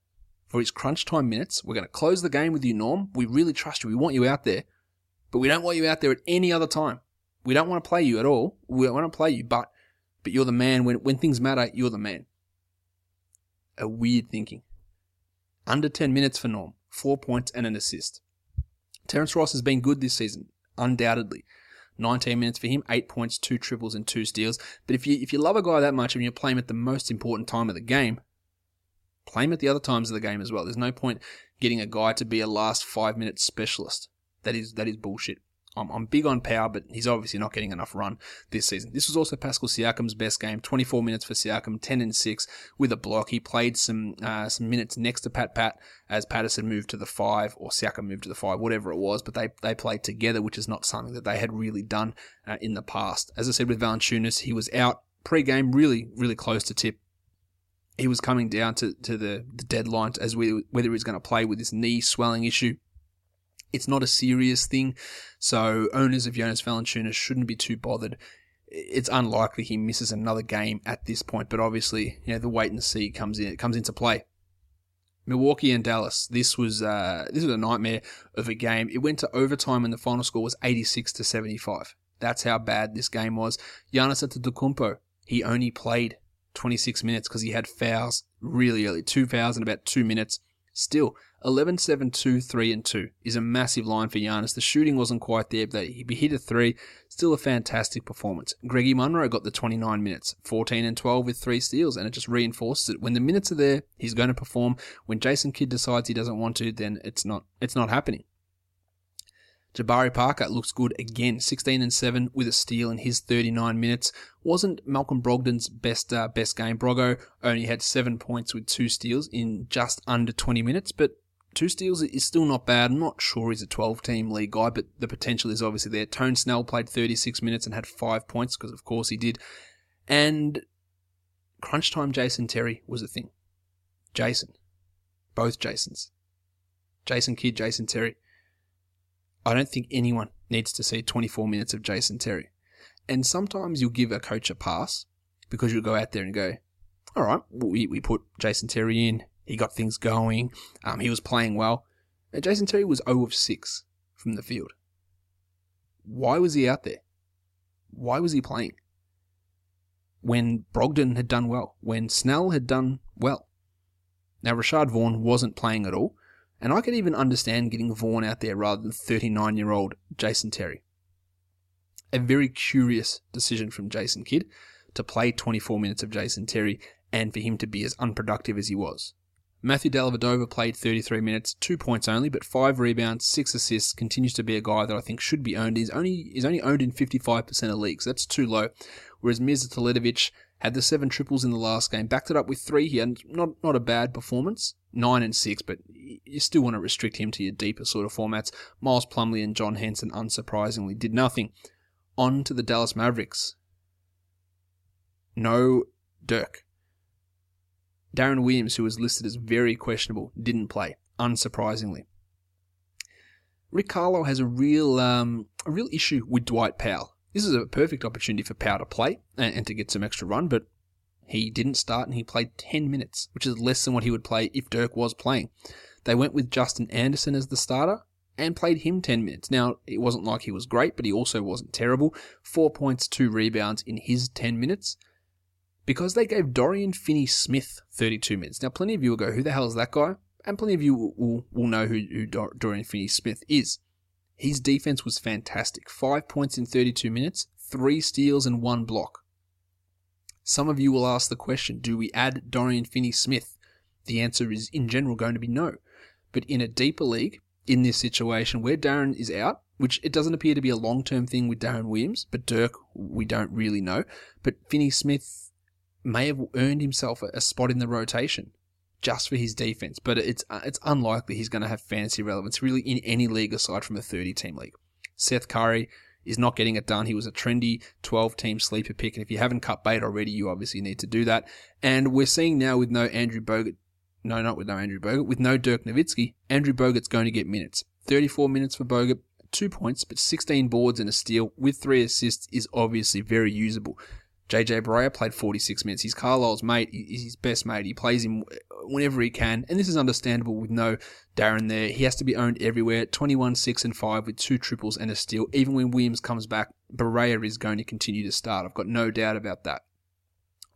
for his crunch time minutes? We're going to close the game with you, Norm. We really trust you. We want you out there. But we don't want you out there at any other time. We don't want to play you at all. We don't want to play you, but but you're the man when when things matter. You're the man. A weird thinking. Under 10 minutes for Norm, four points and an assist. Terrence Ross has been good this season, undoubtedly. 19 minutes for him, 8 points, 2 triples, and 2 steals. But if you if you love a guy that much and you play him at the most important time of the game, play him at the other times of the game as well. There's no point getting a guy to be a last 5 minute specialist. That is that is bullshit. I'm, I'm big on Powell, but he's obviously not getting enough run this season. This was also Pascal Siakam's best game. 24 minutes for Siakam, 10 and 6 with a block. He played some uh, some minutes next to Pat Pat as Patterson moved to the five or Siakam moved to the five, whatever it was. But they they played together, which is not something that they had really done uh, in the past. As I said with Valanciunas, he was out pre-game, really really close to tip he was coming down to, to the, the deadline as we, whether he was going to play with this knee swelling issue. It's not a serious thing, so owners of Jonas Valanciunas shouldn't be too bothered. It's unlikely he misses another game at this point, but obviously, you know, the wait and see comes in It comes into play. Milwaukee and Dallas. This was uh, this was a nightmare of a game. It went to overtime, and the final score was 86 to 75. That's how bad this game was. Giannis Antetokounmpo. He only played 26 minutes because he had fouls really early. Two fouls in about two minutes. Still, 11 7 2 3 and 2 is a massive line for Giannis. The shooting wasn't quite there, but he hit a three. Still a fantastic performance. Greggy Monroe got the 29 minutes, 14 and 12 with three steals, and it just reinforces it. When the minutes are there, he's going to perform. When Jason Kidd decides he doesn't want to, then it's not it's not happening. Jabari Parker looks good again, 16 and 7 with a steal in his 39 minutes. Wasn't Malcolm Brogdon's best uh, best game. Brogo only had 7 points with 2 steals in just under 20 minutes, but two steals is still not bad. I'm not sure he's a 12 team league guy, but the potential is obviously there. Tony Snell played 36 minutes and had 5 points because of course he did. And crunch time Jason Terry was a thing. Jason. Both Jasons. Jason Kidd, Jason Terry I don't think anyone needs to see 24 minutes of Jason Terry. And sometimes you'll give a coach a pass because you'll go out there and go, all right, we, we put Jason Terry in. He got things going. Um, he was playing well. And Jason Terry was 0 of 6 from the field. Why was he out there? Why was he playing? When Brogdon had done well, when Snell had done well. Now, Rashad Vaughn wasn't playing at all, and I could even understand getting Vaughn out there rather than 39 year old Jason Terry. A very curious decision from Jason Kidd to play 24 minutes of Jason Terry and for him to be as unproductive as he was. Matthew Dellavedova played 33 minutes, two points only, but five rebounds, six assists. Continues to be a guy that I think should be owned. He's only he's only owned in 55% of leagues. That's too low. Whereas Mirza Teletovic had the seven triples in the last game, backed it up with three here, not not a bad performance. Nine and six, but you still want to restrict him to your deeper sort of formats. Miles Plumlee and John Henson, unsurprisingly, did nothing. On to the Dallas Mavericks. No Dirk. Deron Williams, who was listed as very questionable, didn't play, unsurprisingly. Rick Carlisle has a real um, a real issue with Dwight Powell. This is a perfect opportunity for Powell to play and, and to get some extra run, but he didn't start and he played 10 minutes, which is less than what he would play if Dirk was playing. They went with Justin Anderson as the starter and played him 10 minutes. Now, it wasn't like he was great, but he also wasn't terrible. Four points, two rebounds in his 10 minutes because they gave Dorian Finney Smith 32 minutes. Now, plenty of you will go, who the hell is that guy? And plenty of you will, will, know who, who Dorian Finney Smith is. His defense was fantastic. Five points in 32 minutes, three steals, and one block. Some of you will ask the question do we add Dorian Finney Smith? The answer is, in general, going to be no. But in a deeper league, in this situation where Deron is out, which it doesn't appear to be a long term thing with Deron Williams, but Dirk, we don't really know. But Finney Smith may have earned himself a spot in the rotation just for his defense, but it's uh, it's unlikely he's going to have fantasy relevance really in any league aside from a 30 team league. Seth Curry is not getting it done. He was a trendy 12 team sleeper pick, and if you haven't cut bait already, you obviously need to do that. And we're seeing now with no Andrew Bogut, no, not with no Andrew Bogut, with no Dirk Nowitzki, Andrew Bogut's going to get minutes. 34 minutes for Bogut, two points, but 16 boards and a steal with three assists is obviously very usable. JJ Barea played 46 minutes. He's Carlisle's mate. He's his best mate. He plays him whenever he can. And this is understandable with no Deron there. He has to be owned everywhere. 21, 6, and 5 with two triples and a steal. Even when Williams comes back, Barea is going to continue to start. I've got no doubt about that.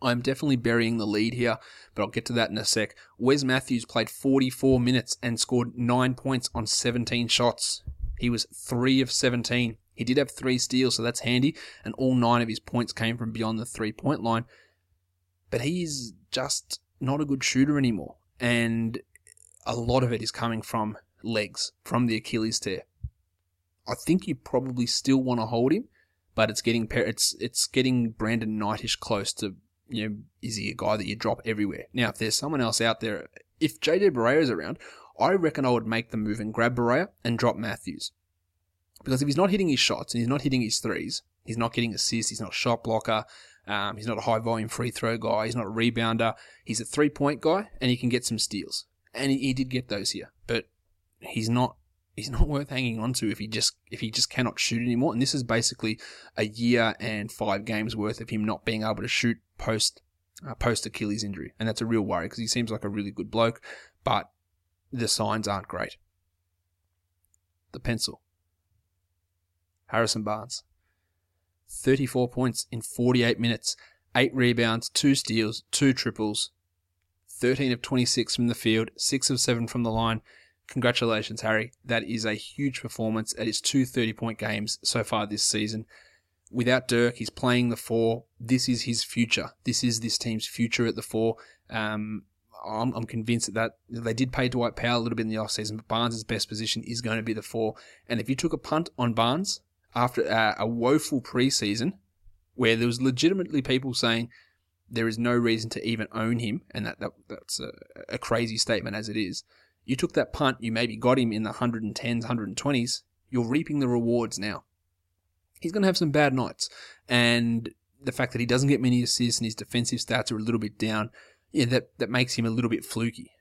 I'm definitely burying the lead here, but I'll get to that in a sec. Wes Matthews played 44 minutes and scored 9 points on 17 shots. He was 3 of 17. He did have three steals, so that's handy, and all nine of his points came from beyond the three point line. But he's just not a good shooter anymore, and a lot of it is coming from legs, from the Achilles tear. I think you probably still want to hold him, but it's getting it's it's getting Brandon Knightish close to you know is he a guy that you drop everywhere? Now, if there's someone else out there, if JJ Barea is around, I reckon I would make the move and grab Barea and drop Matthews. Because if he's not hitting his shots and he's not hitting his threes, he's not getting assists, he's not a shot blocker, Um, he's not a high volume free throw guy. He's not a rebounder. He's a three point guy, and he can get some steals. And he, he did get those here, but he's not he's not <laughs> worth hanging on to if he just if he just cannot shoot anymore. And this is basically a year and five games worth of him not being able to shoot post uh, post Achilles injury, and that's a real worry because he seems like a really good bloke, but the signs aren't great. The pencil. Harrison Barnes. 34 points in 48 minutes, 8 rebounds, 2 steals, 2 triples, 13 of 26 from the field, 6 of 7 from the line. Congratulations, Harry. That is a huge performance at his two 30 point games so far this season. Without Dirk, he's playing the four. This is his future. This is this team's future at the four. Um, I'm, I'm, convinced that, that they did pay Dwight Powell a little bit in the offseason, but Barnes' best position is going to be the four. And if you took a punt on Barnes after uh, a woeful preseason, where there was legitimately people saying there is no reason to even own him, and that, that that's a, a crazy statement as it is. You took that punt, you maybe got him in the 110s, 120s. You're reaping the rewards now. He's going to have some bad nights, and the fact that he doesn't get many assists and his defensive stats are a little bit down yeah, that, that makes him a little bit fluky.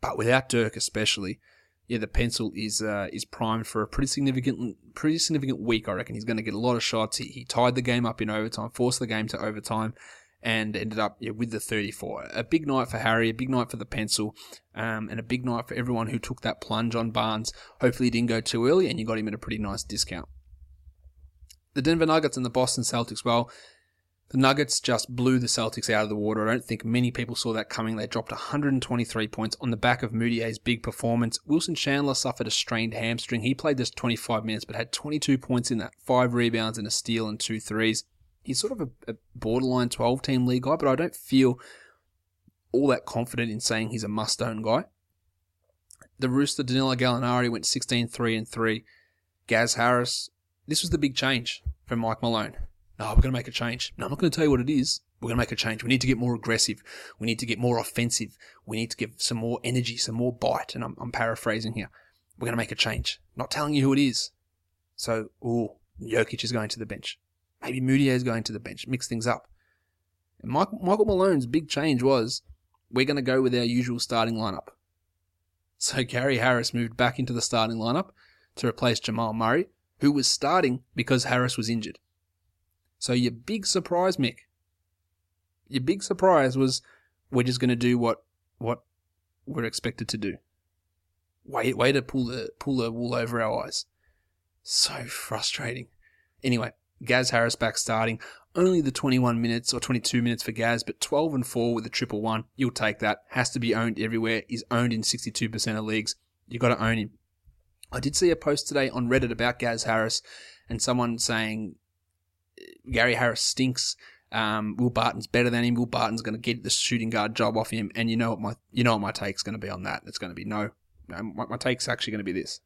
But without Dirk, especially, yeah, the pencil is uh, is primed for a pretty significant pretty significant week. I reckon he's going to get a lot of shots. He, he tied the game up in overtime, forced the game to overtime, and ended up yeah, with the 34. A big night for Harry, a big night for the pencil, um, and a big night for everyone who took that plunge on Barnes. Hopefully, he didn't go too early, and you got him at a pretty nice discount. The Denver Nuggets and the Boston Celtics, well, the Nuggets just blew the Celtics out of the water. I don't think many people saw that coming. They dropped 123 points on the back of Mudiay's big performance. Wilson Chandler suffered a strained hamstring. He played just 25 minutes, but had 22 points in that, five rebounds and a steal and two threes. He's sort of a, a borderline 12 team league guy, but I don't feel all that confident in saying he's a must own guy. The Rooster Danilo Gallinari went 16 3 and 3. Gaz Harris, this was the big change from Mike Malone. No, we're going to make a change. No, I'm not going to tell you what it is. We're going to make a change. We need to get more aggressive. We need to get more offensive. We need to give some more energy, some more bite. And I'm, I'm paraphrasing here. We're going to make a change. Not telling you who it is. So, ooh, Jokic is going to the bench. Maybe Mudiay is going to the bench. Mix things up. And Michael, Michael Malone's big change was we're going to go with our usual starting lineup. So <laughs> Gary Harris moved back into the starting lineup to replace Jamal Murray, who was starting because Harris was injured. So your big surprise, Mick, your big surprise was we're just going to do what what we're expected to do. Wait, way to pull the pull the wool over our eyes. So frustrating. Anyway, Gaz Harris back starting. Only the 21 minutes or 22 minutes for Gaz, but 12 and 4 with a triple one. You'll take that. Has to be owned everywhere. Is owned in 62% of leagues. You've got to own him. I did see a post today on Reddit about Gaz Harris and someone saying Gary Harris stinks. Um, Will Barton's better than him. Will Barton's going to get the shooting guard job off him. And you know what my you know what my take's going to be on that. It's going to be no. no my, my take's actually going to be this.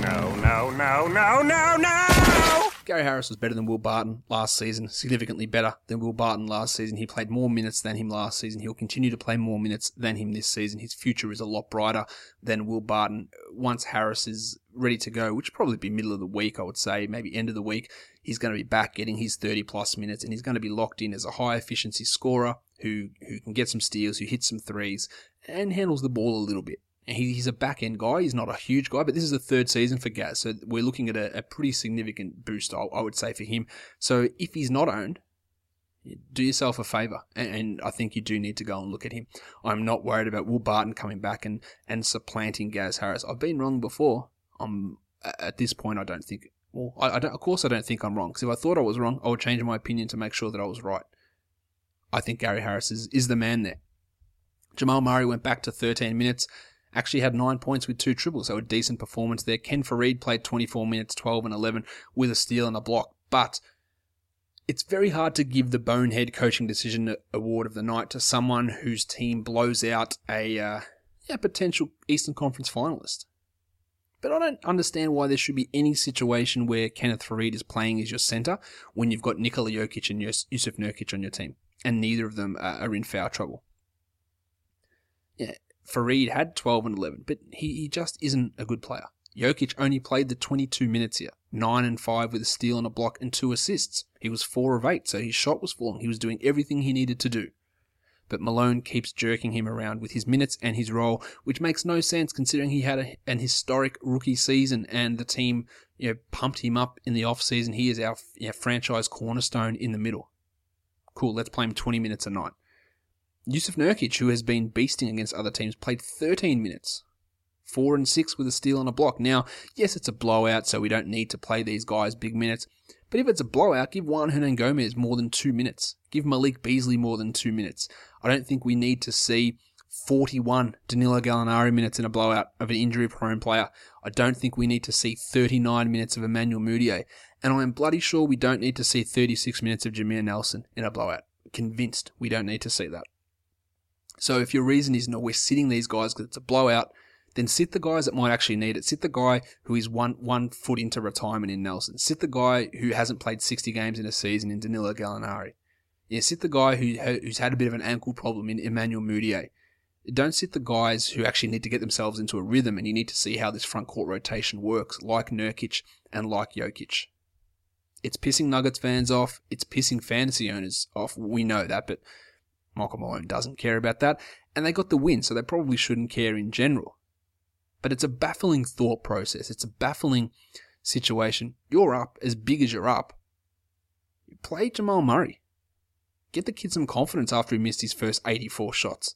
No, no, no, no, no, no! Gary Harris was better than Will Barton last season, significantly better than Will Barton last season. He played more minutes than him last season. He'll continue to play more minutes than him this season. His future is a lot brighter than Will Barton once Harris is ready to go, which probably be middle of the week, I would say, maybe end of the week. He's going to be back getting his 30 plus minutes and he's going to be locked in as a high efficiency scorer who, who can get some steals, who hits some threes and handles the ball a little bit. He's a back end guy. He's not a huge guy, but this is the third season for Gaz, so we're looking at a, a pretty significant boost, I, would say, for him. So if he's not owned, do yourself a favour, and, I think you do need to go and look at him. I'm not worried about Will Barton coming back and, and supplanting Gaz Harris. I've been wrong before. I'm at this point. I don't think. Well, I, I don't, of course I don't think I'm wrong. Because if I thought I was wrong, I would change my opinion to make sure that I was right. I think Gary Harris is, is the man there. Jamal Murray went back to 13 minutes actually had nine points with two triples, so a decent performance there. Ken Faried played 24 minutes, 12 and 11 with a steal and a block, but it's very hard to give the bonehead coaching decision award of the night to someone whose team blows out a uh, potential Eastern Conference finalist. But I don't understand why there should be any situation where Kenneth Faried is playing as your center when you've got Nikola Jokic and Jusuf Nurkic on your team, and neither of them are in foul trouble. Yeah, Faried had 12 and 11, but he, he just isn't a good player. Jokic only played the 22 minutes here. 9 and 5 with a steal and a block and two assists. He was 4 of 8, so his shot was falling. He was doing everything he needed to do. But Malone keeps jerking him around with his minutes and his role, which makes no sense considering he had a, an historic rookie season and the team you know, pumped him up in the offseason. He is our you know, franchise cornerstone in the middle. Cool, let's play him 20 minutes a night. Jusuf Nurkic, who has been beasting against other teams, played 13 minutes. Four and six with a steal and a block. Now, yes, it's a blowout, so we don't need to play these guys big minutes. But if it's a blowout, give Juan Hernangomez more than two minutes. Give Malik Beasley more than two minutes. I don't think we need to see 41 Danilo Gallinari minutes in a blowout of an injury prone player. I don't think we need to see 39 minutes of Emmanuel Mudiay. And I am bloody sure we don't need to see 36 minutes of Jameer Nelson in a blowout. Convinced we don't need to see that. So if your reason is no, we're sitting these guys because it's a blowout, then sit the guys that might actually need it. Sit the guy who is one one foot into retirement in Nelson. Sit the guy who hasn't played 60 games in a season in Danilo Gallinari. Yeah, sit the guy who who's had a bit of an ankle problem in Emmanuel Mudiay. Don't sit the guys who actually need to get themselves into a rhythm and you need to see how this front court rotation works, like Nurkic and like Jokic. It's pissing Nuggets fans off. It's pissing fantasy owners off. We know that, but Michael Malone doesn't care about that. And they got the win, so they probably shouldn't care in general. But it's a baffling thought process. It's a baffling situation. You're up as big as you're up. Play Jamal Murray. Get the kid some confidence after he missed his first 84 shots.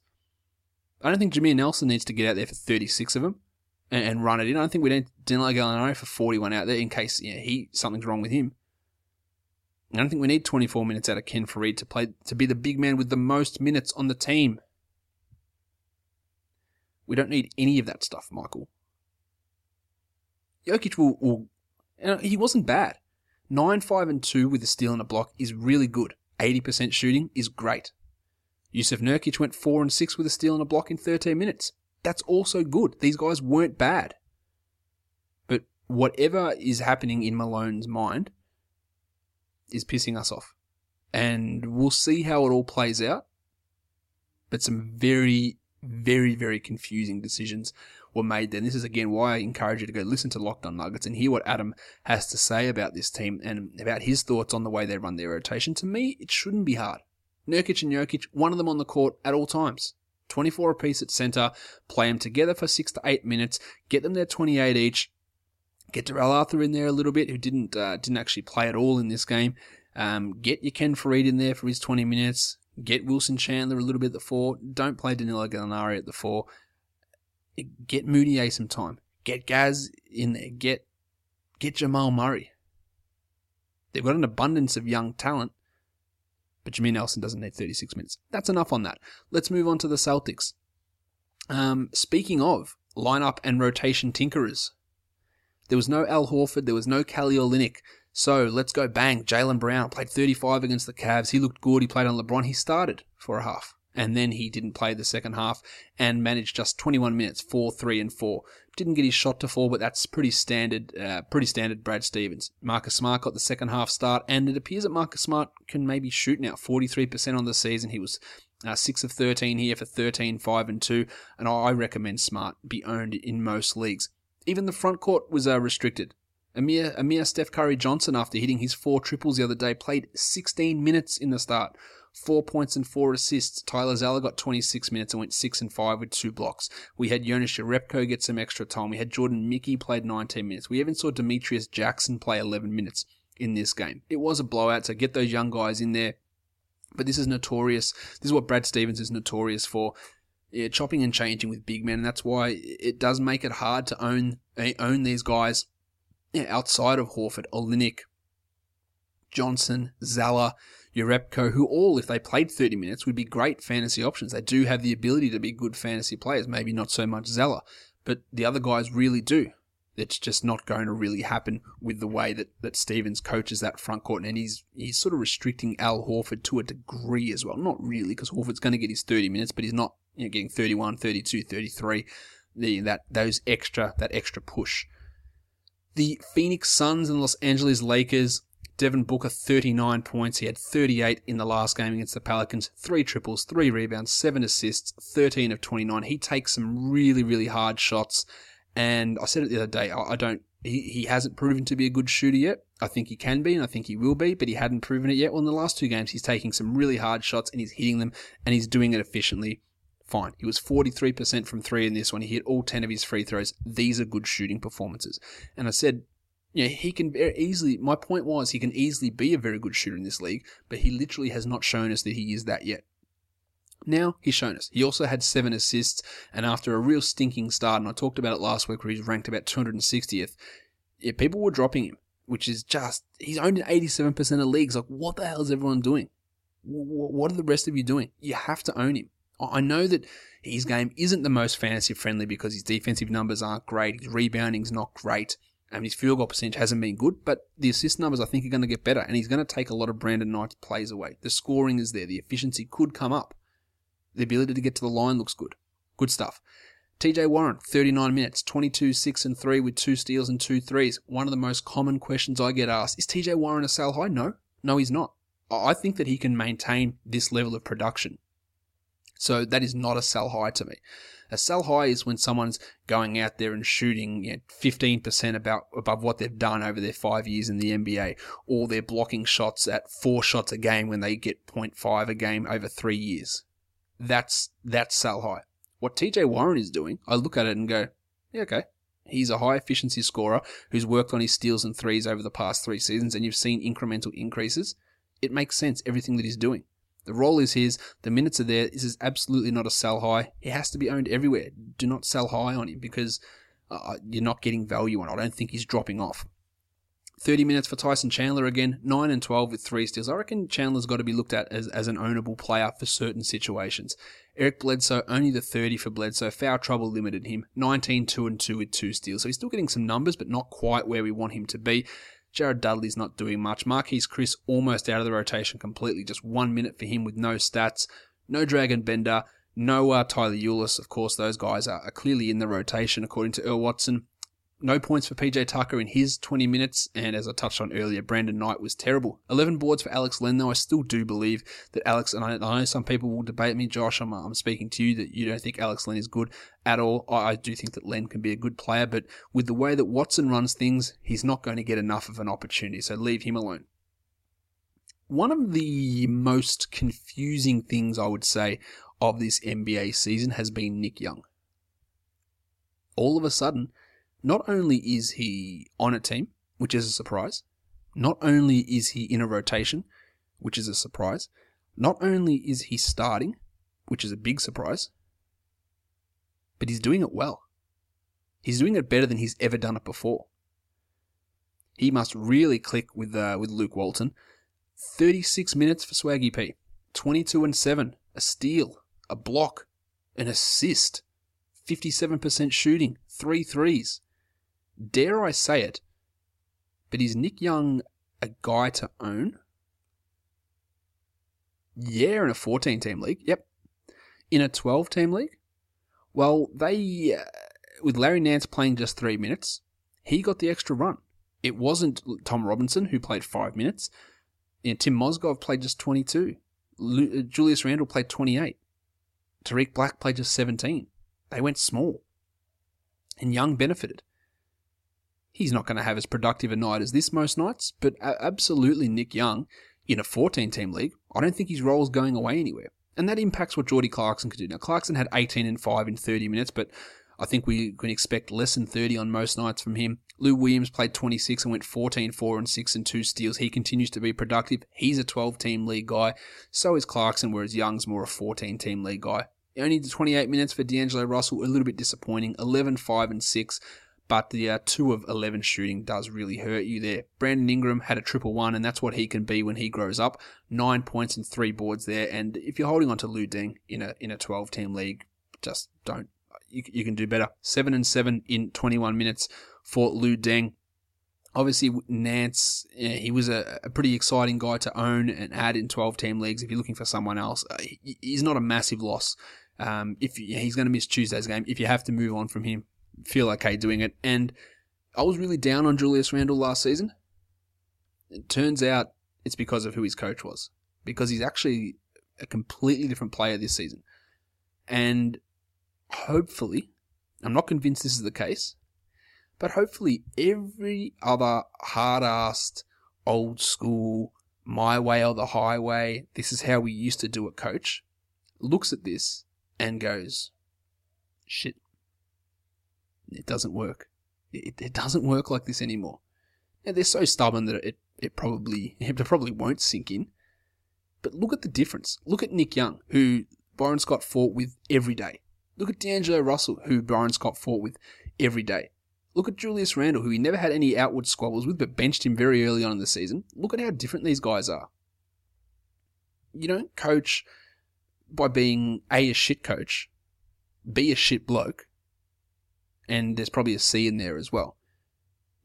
I don't think Jameer Nelson needs to get out there for 36 of them and, and run it in. I don't think we need Danilo Gallinari for 41 out there in case you know, he something's wrong with him. I don't think we need 24 minutes out of Ken Faried to play to be the big man with the most minutes on the team. We don't need any of that stuff, Michael. Jokic will, will know, he wasn't bad. 9 5 and 2 with a steal and a block is really good. 80% shooting is great. Jusuf Nurkic went 4 and 6 with a steal and a block in 13 minutes. That's also good. These guys weren't bad. But whatever is happening in Malone's mind is pissing us off. And we'll see how it all plays out. But some very, very, very confusing decisions were made then. This is again why I encourage you to go listen to Locked On Nuggets and hear what Adam has to say about this team and about his thoughts on the way they run their rotation. To me, it shouldn't be hard. Nurkic and Jokic, one of them on the court at all times. 24 apiece at centre, play them together for six to eight minutes, get them their 28 each, get Darrell Arthur in there a little bit, who didn't uh, didn't actually play at all in this game. Um, get your Ken Faried in there for his 20 minutes. Get Wilson Chandler a little bit at the four. Don't play Danilo Gallinari at the four. Get Mudiay some time. Get Gaz in there. Get get Jamal Murray. They've got an abundance of young talent, but Jameer Nelson doesn't need 36 minutes. That's enough on that. Let's move on to the Celtics. Um, speaking of lineup and rotation tinkerers, there was no Al Horford, there was no Kelly Olynyk. So let's go bang. Jaylen Brown played 35 against the Cavs. He looked good. He played on LeBron. He started for a half. And then he didn't play the second half and managed just 21 minutes, 4, 3, and 4. Didn't get his shot to fall, but that's pretty standard, uh, pretty standard Brad Stevens. Marcus Smart got the second half start, and it appears that Marcus Smart can maybe shoot now 43% on the season. He was uh, 6 of 13 here for 13, 5, and 2, and I recommend Smart be owned in most leagues. Even the front court was uh, restricted. Amir, Amir Steph Curry Johnson, after hitting his four triples the other day, played 16 minutes in the start. Four points and four assists. Tyler Zeller got 26 minutes and went 6 and 5 with two blocks. We had Jonas Jerebko get some extra time. We had Jordan Mickey played 19 minutes. We even saw Demetrius Jackson play 11 minutes in this game. It was a blowout, so get those young guys in there. But this is notorious. This is what Brad Stevens is notorious for. Yeah, chopping and changing with big men, and that's why it does make it hard to own eh, own these guys yeah, outside of Horford, Olynyk, Johnson, Zeller, Jerebko, who all, if they played 30 minutes, would be great fantasy options. They do have the ability to be good fantasy players, maybe not so much Zeller, but the other guys really do. It's just not going to really happen with the way that, that Stevens coaches that front court, and he's he's sort of restricting Al Horford to a degree as well. Not really, because Horford's going to get his 30 minutes, but he's not you know, getting 31, 32, 33. The, that those extra that extra push. The Phoenix Suns and Los Angeles Lakers Devin Booker, 39 points. He had 38 in the last game against the Pelicans. Three triples, three rebounds, seven assists, 13 of 29. He takes some really, really hard shots. And I said it the other day, I don't He, he hasn't proven to be a good shooter yet. I think he can be, and I think he will be, but he hadn't proven it yet. Well, in the last two games, he's taking some really hard shots and he's hitting them, and he's doing it efficiently. Fine. He was 43% from three in this one. He hit all 10 of his free throws. These are good shooting performances. And I said, you know, he can very easily, my point was he can easily be a very good shooter in this league, but he literally has not shown us that he is that yet. Now he's shown us. He also had seven assists, and after a real stinking start, and I talked about it last week where he's ranked about 260th, yeah, people were dropping him, which is just, he's owned in 87% of leagues. Like, what the hell is everyone doing? What are the rest of you doing? You have to own him. I know that his game isn't the most fantasy friendly because his defensive numbers aren't great, his rebounding's not great, and his field goal percentage hasn't been good, but the assist numbers I think are going to get better, and he's going to take a lot of Brandon Knight's plays away. The scoring is there, the efficiency could come up. The ability to get to the line looks good. Good stuff. TJ Warren, 39 minutes, 22, 6 and 3 with two steals and two threes. One of the most common questions I get asked is TJ Warren a sell high? No, no, he's not. I think that he can maintain this level of production. So that is not a sell high to me. A sell high is when someone's going out there and shooting you know, 15% about above what they've done over their five years in the NBA, or they're blocking shots at four shots a game when they get 0.5 a game over three years. That's that's sell high. What TJ Warren is doing, I look at it and go, yeah, okay. He's a high efficiency scorer who's worked on his steals and threes over the past three seasons, and you've seen incremental increases. It makes sense, everything that he's doing. The role is his, the minutes are there. This is absolutely not a sell high. He has to be owned everywhere. Do not sell high on him because uh, you're not getting value on it. I don't think he's dropping off. 30 minutes for Tyson Chandler again, 9 and 12 with three steals. I reckon Chandler's got to be looked at as, as an ownable player for certain situations. Eric Bledsoe, only the 30 for Bledsoe. Foul trouble limited him. 19, 2 and 2 with two steals. So he's still getting some numbers, but not quite where we want him to be. Jared Dudley's not doing much. Marquese Chriss almost out of the rotation completely. Just one minute for him with no stats. No Dragan Bender. No uh, Tyler Ulis. Of course, those guys are, are clearly in the rotation according to Earl Watson. No points for PJ Tucker in his 20 minutes, and as I touched on earlier, Brandon Knight was terrible. 11 boards for Alex Len, though I still do believe that Alex, and I, know some people will debate me, Josh, I'm, I'm, speaking to you, that you don't think Alex Len is good at all. I, I do think that Len can be a good player, but with the way that Watson runs things, he's not going to get enough of an opportunity, so leave him alone. One of the most confusing things I would say of this NBA season has been Nick Young. All of a sudden, not only is he on a team, which is a surprise, not only is he in a rotation, which is a surprise, not only is he starting, which is a big surprise, but he's doing it well. He's doing it better than he's ever done it before. He must really click with uh, with Luke Walton. 36 minutes for Swaggy P. 22 and 7. A steal. A block. An assist. 57% shooting. Three threes. Dare I say it? But is Nick Young a guy to own? Yeah, in a 14 team league. Yep. In a 12 team league? Well, they, uh, with Larry Nance playing just three minutes, he got the extra run. It wasn't Tom Robinson who played five minutes. You know, Tim Mozgov played just 22. Lu- uh, Julius Randle played 28. Tarik Black played just 17. They went small. And Young benefited. He's not going to have as productive a night as this most nights, but absolutely Nick Young in a 14 team league, I don't think his role is going away anywhere. And that impacts what Jordy Clarkson could do. Now, Clarkson had 18 and 5 in 30 minutes, but I think we can expect less than 30 on most nights from him. Lou Williams played 26 and went 14, 4 and 6 and 2 steals. He continues to be productive. He's a 12 team league guy. So is Clarkson, whereas Young's more a 14 team league guy. Only 28 minutes for D'Angelo Russell, a little bit disappointing. 11, 5 and 6 but the uh, 2 of 11 shooting does really hurt you there. Brandon Ingram had a triple one, and that's what he can be when he grows up. Nine points and three boards there, and if you're holding on to Lu Deng in a in a 12 team league, just don't. You, you can do better. 7 and 7 in 21 minutes for Lu Deng. Obviously, Nance, yeah, he was a, a, pretty exciting guy to own and add in 12 team leagues. If you're looking for someone else, uh, he, he's not a massive loss. Um, if you, he's going to miss Tuesday's game, if you have to move on from him, feel okay doing it. And I was really down on Julius Randle last season. It turns out it's because of who his coach was. Because he's actually a completely different player this season. And hopefully, I'm not convinced this is the case, but hopefully every other hard-assed, old school, my way or the highway, this is how we used to do it, coach, looks at this and goes, shit, it doesn't work. It, it doesn't work like this anymore. Now, they're so stubborn that it, it probably <laughs> it probably won't sink in. But look at the difference. Look at Nick Young, who Byron Scott fought with every day. Look at D'Angelo Russell, who Byron Scott fought with every day. Look at Julius Randle, who he never had any outward squabbles with, but benched him very early on in the season. Look at how different these guys are. You don't coach by being A, a shit coach, B, a shit bloke, and there's probably a C in there as well.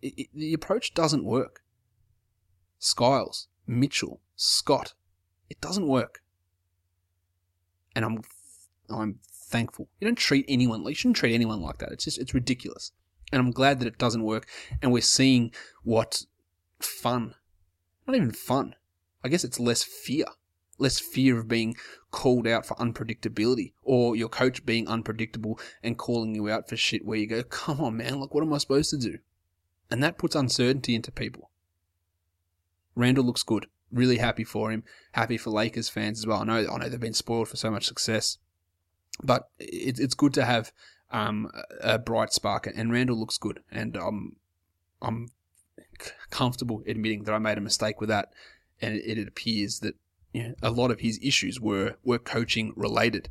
It, it, the approach doesn't work. Skiles, Mitchell, Scott, it doesn't work. And I'm, I'm thankful. You don't treat anyone, you shouldn't treat anyone like that. It's just, it's ridiculous. And I'm glad that it doesn't work. And we're seeing what fun, not even fun. I guess it's less fear, less fear of being called out for unpredictability or your coach being unpredictable and calling you out for shit where you go, come on, man, like, what am I supposed to do? And that puts uncertainty into people. Randle looks good. Really happy for him. Happy for Lakers fans as well. I know, I know they've been spoiled for so much success, but it, it's good to have um, a bright spark. And Randle looks good, and I'm I'm comfortable admitting that I made a mistake with that. And it, it appears that you know, a lot of his issues were were coaching related.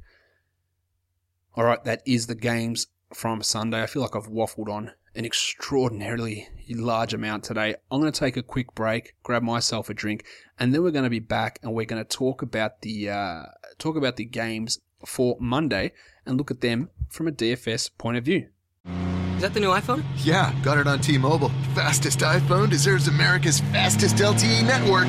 All right, that is the games from Sunday. I feel like I've waffled on an extraordinarily large amount today. I'm going to take a quick break, grab myself a drink, and then we're going to be back and we're going to talk about the uh, talk about the games for Monday and look at them from a DFS point of view. Is that the new iPhone? Yeah, got it on T-Mobile. Fastest iPhone deserves America's fastest LTE network.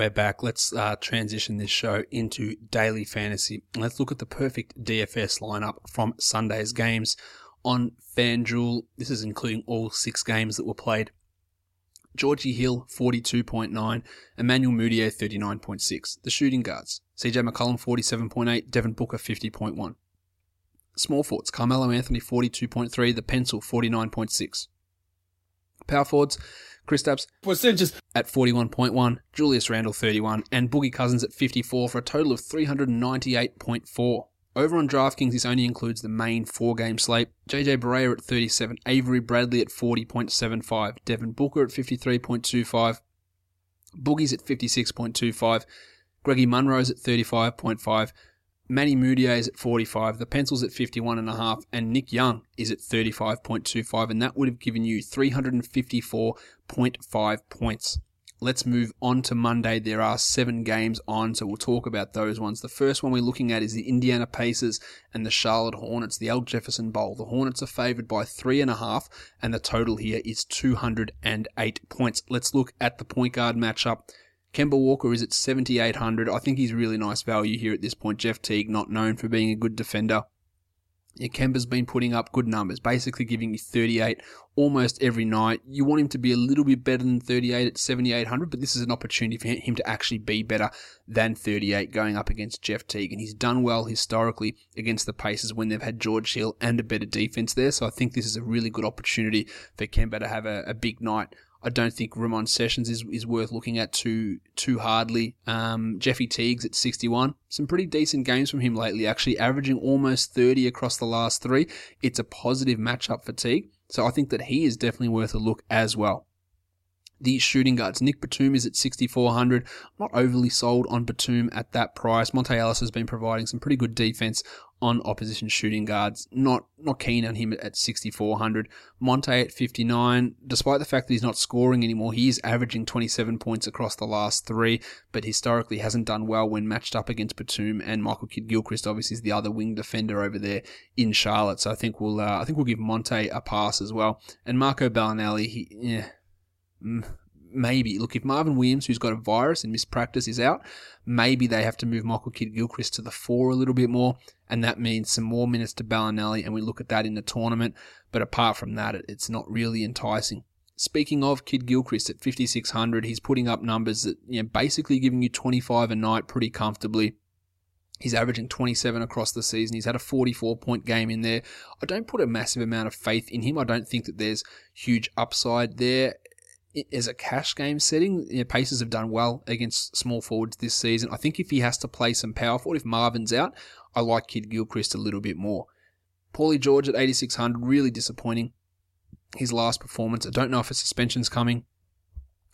We're back. Let's uh, transition this show into daily fantasy. Let's look at the perfect DFS lineup from Sunday's games on FanDuel. This is including all six games that were played. Georgie Hill, 42.9. Emmanuel Mudiay, 39.6. The shooting guards. CJ McCollum, 47.8. Devin Booker, 50.1. Small forwards. Carmelo Anthony, 42.3. The Pencil, 49.6. Power forwards. Kristaps Porzingis. at 41.1, Julius Randle 31, and Boogie Cousins at 54 for a total of 398.4. Over on DraftKings, this only includes the main four game slate. JJ Barea at 37, Avery Bradley at 40.75, Devin Booker at 53.25, Boogie's at 56.25, Greggy Monroe's at 35.5, Manny Mudiay is at 45, the Pencils at 51.5, and Nick Young is at 35.25, and that would have given you 354.5 points. Let's move on to Monday. There are seven games on, so we'll talk about those ones. The first one we're looking at is the Indiana Pacers and the Charlotte Hornets, the Al Jefferson Bowl. The Hornets are favored by three and a half, and the total here is 208 points. Let's look at the point guard matchup. Kemba Walker is at 7,800. I think he's really nice value here at this point. Jeff Teague, not known for being a good defender. Yeah, Kemba's been putting up good numbers, basically giving you 38 almost every night. You want him to be a little bit better than 38 at 7,800, but this is an opportunity for him to actually be better than 38 going up against Jeff Teague. And he's done well historically against the Pacers when they've had George Hill and a better defense there. So I think this is a really good opportunity for Kemba to have a, a big night I don't think Ramon Sessions is, is worth looking at too too hardly. Um, Jeffy Teagues at 61. Some pretty decent games from him lately, actually, averaging almost 30 across the last three. It's a positive matchup for Teague. So I think that he is definitely worth a look as well the shooting guards. Nick Batum is at 6,400. Not overly sold on Batum at that price. Monta Ellis has been providing some pretty good defense on opposition shooting guards. Not not keen on him at 6,400. Monte at 59. Despite the fact that he's not scoring anymore, he is averaging 27 points across the last three, but historically hasn't done well when matched up against Batum and Michael Kidd Gilchrist. Obviously, is the other wing defender over there in Charlotte. So I think we'll uh, I think we'll give Monte a pass as well. And Marco Belinelli, he yeah maybe look if Marvin Williams, who's got a virus and mispractice, is out, maybe they have to move Michael Kidd Gilchrist to the four a little bit more, and that means some more minutes to Belinelli, and we look at that in the tournament. But apart from that, it's not really enticing. Speaking of Kidd Gilchrist at 5600, he's putting up numbers that you know basically giving you 25 a night pretty comfortably. He's averaging 27 across the season. He's had a 44 point game in there. I don't put a massive amount of faith in him. I don't think that there's huge upside there as a cash game setting, you know, Pacers have done well against small forwards this season. I think if he has to play some power forward, if Marvin's out, I like Kidd Gilchrist a little bit more. Paulie George at 8,600, really disappointing. His last performance. I don't know if a suspension's coming.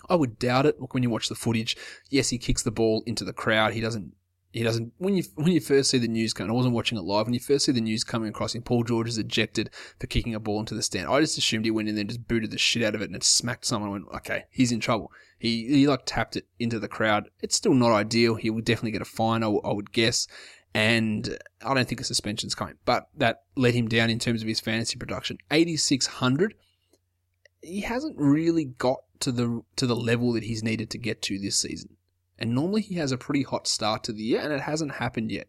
I would doubt it. Look, when you watch the footage, yes, he kicks the ball into the crowd. He doesn't he doesn't. When you when you first see the news coming, I wasn't watching it live. When you first see the news coming across him, Paul George is ejected for kicking a ball into the stand. I just assumed he went in there and just booted the shit out of it and it smacked someone. And went, okay, he's in trouble. He he like tapped it into the crowd. It's still not ideal. He would definitely get a fine. I, I would guess. And I don't think a suspension's coming, but that let him down in terms of his fantasy production. Eighty six hundred. He hasn't really got to the to the level that he's needed to get to this season. And normally he has a pretty hot start to the year, and it hasn't happened yet.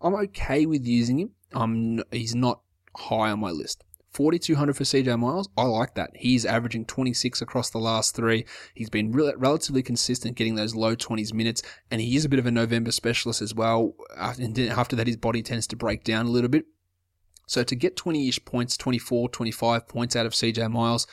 I'm okay with using him. I'm he's not high on my list. 4200 for CJ Miles, I like that. He's averaging 26 across the last three. He's been re- relatively consistent getting those low 20s minutes, and he is a bit of a November specialist as well. Uh, and after that, his body tends to break down a little bit. So to get 20 ish points, 24, 25 points out of CJ Miles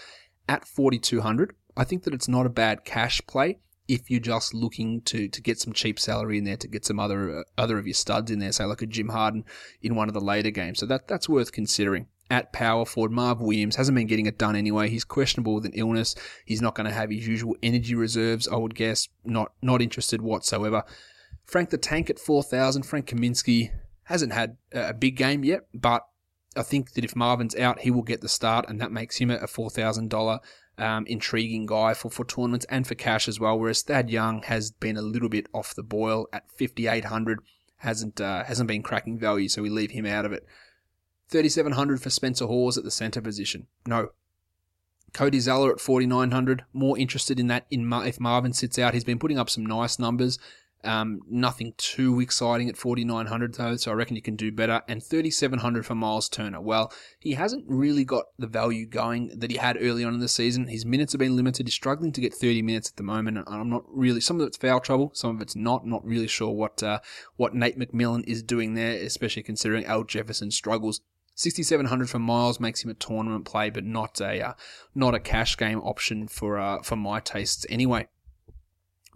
at 4200, I think that it's not a bad cash play if you're just looking to to get some cheap salary in there to get some other uh, other of your studs in there, say like a Jim Harden in one of the later games. So that that's worth considering. At power forward, Marv Williams hasn't been getting it done anyway. He's questionable with an illness. He's not going to have his usual energy reserves. I would guess. Not not interested whatsoever. Frank the Tank at four thousand. Frank Kaminsky hasn't had a big game yet, but I think that if Marvin's out, he will get the start, and that makes him a four thousand dollar um, intriguing guy for, for tournaments and for cash as well. Whereas Thad Young has been a little bit off the boil at 5,800, hasn't uh, hasn't been cracking value, so we leave him out of it. 3,700 for Spencer Hawes at the centre position. No. Cody Zeller at 4,900. More interested in that in Mar- if Marvin sits out. He's been putting up some nice numbers. Um, nothing too exciting at 4,900 though, so I reckon you can do better. And 3,700 for Miles Turner. Well, he hasn't really got the value going that he had early on in the season. His minutes have been limited. He's struggling to get 30 minutes at the moment, and I'm not really. Some of it's foul trouble, some of it's not. I'm not really sure what uh, what Nate McMillan is doing there, especially considering Al Jefferson struggles. 6700 for Miles makes him a tournament play, but not a uh, not a cash game option for uh, for my tastes anyway.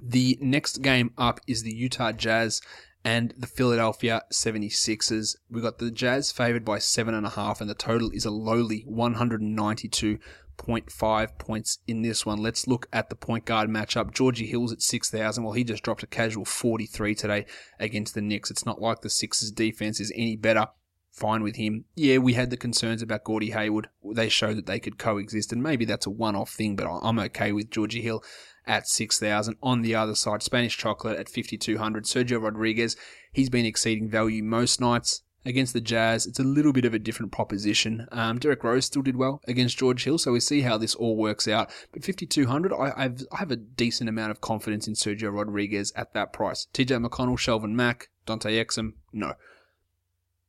The next game up is the Utah Jazz and the Philadelphia 76ers. We got the Jazz favored by seven and a half, and the total is a lowly 192.5 points in this one. Let's look at the point guard matchup. Georgie Hill's at 6,000. Well, he just dropped a casual 43 today against the Knicks. It's not like the Sixers defense is any better. Fine with him. Yeah, we had the concerns about Gordy Hayward. They showed that they could coexist, and maybe that's a one off thing, but I'm okay with Georgie Hill at 6,000. On the other side, Spanish Chocolate at 5,200. Sergio Rodriguez, he's been exceeding value most nights against the Jazz. It's a little bit of a different proposition. Um, Derrick Rose still did well against George Hill, so we see how this all works out. But 5,200, I, I've, I have a decent amount of confidence in Sergio Rodriguez at that price. TJ McConnell, Shelvin Mack, Dante Exum, no.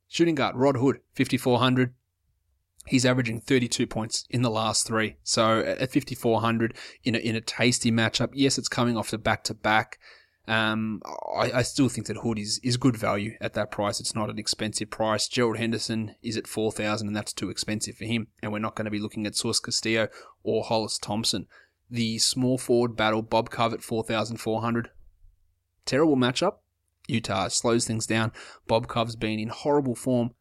Shooting guard, Rod Hood, 5,400. He's averaging 32 points in the last three. So at 5,400 in a, in a tasty matchup. Yes, it's coming off the back to back. I, I, still think that Hood is, is good value at that price. It's not an expensive price. Gerald Henderson is at 4,000 and that's too expensive for him. And we're not going to be looking at Sauce Castillo or Hollis Thompson. the small forward battle, Bob Cove at 4,400. Terrible matchup. Utah slows things down. Bob Cove's been in horrible form,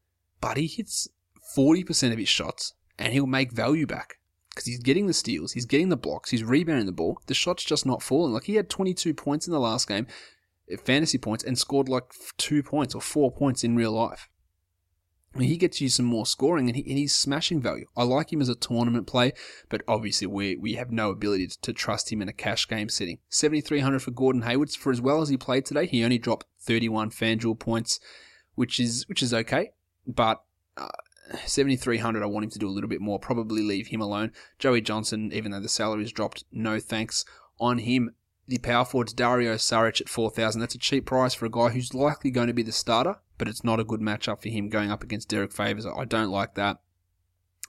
but he hits 40% of his shots and he'll make value back because he's getting the steals, he's getting the blocks, he's rebounding the ball. The shot's just not falling. Like he had 22 points in the last game, eh, fantasy points, and scored like two points or four points in real life. I mean, he gets you some more scoring and, he, and he's smashing value. I like him as a tournament play, but obviously we, we have no ability to, to trust him in a cash game setting. 7,300 for Gordon Hayward. For as well as he played today, he only dropped 31 FanDuel points, which is, which is okay. But, uh, 7,300, I want him to do a little bit more. Probably leave him alone. Joey Johnson, even though the salary's dropped, no thanks on him. The power forward's Dario Saric at 4,000. That's a cheap price for a guy who's likely going to be the starter, but it's not a good matchup for him going up against Derrick Favors. I don't like that.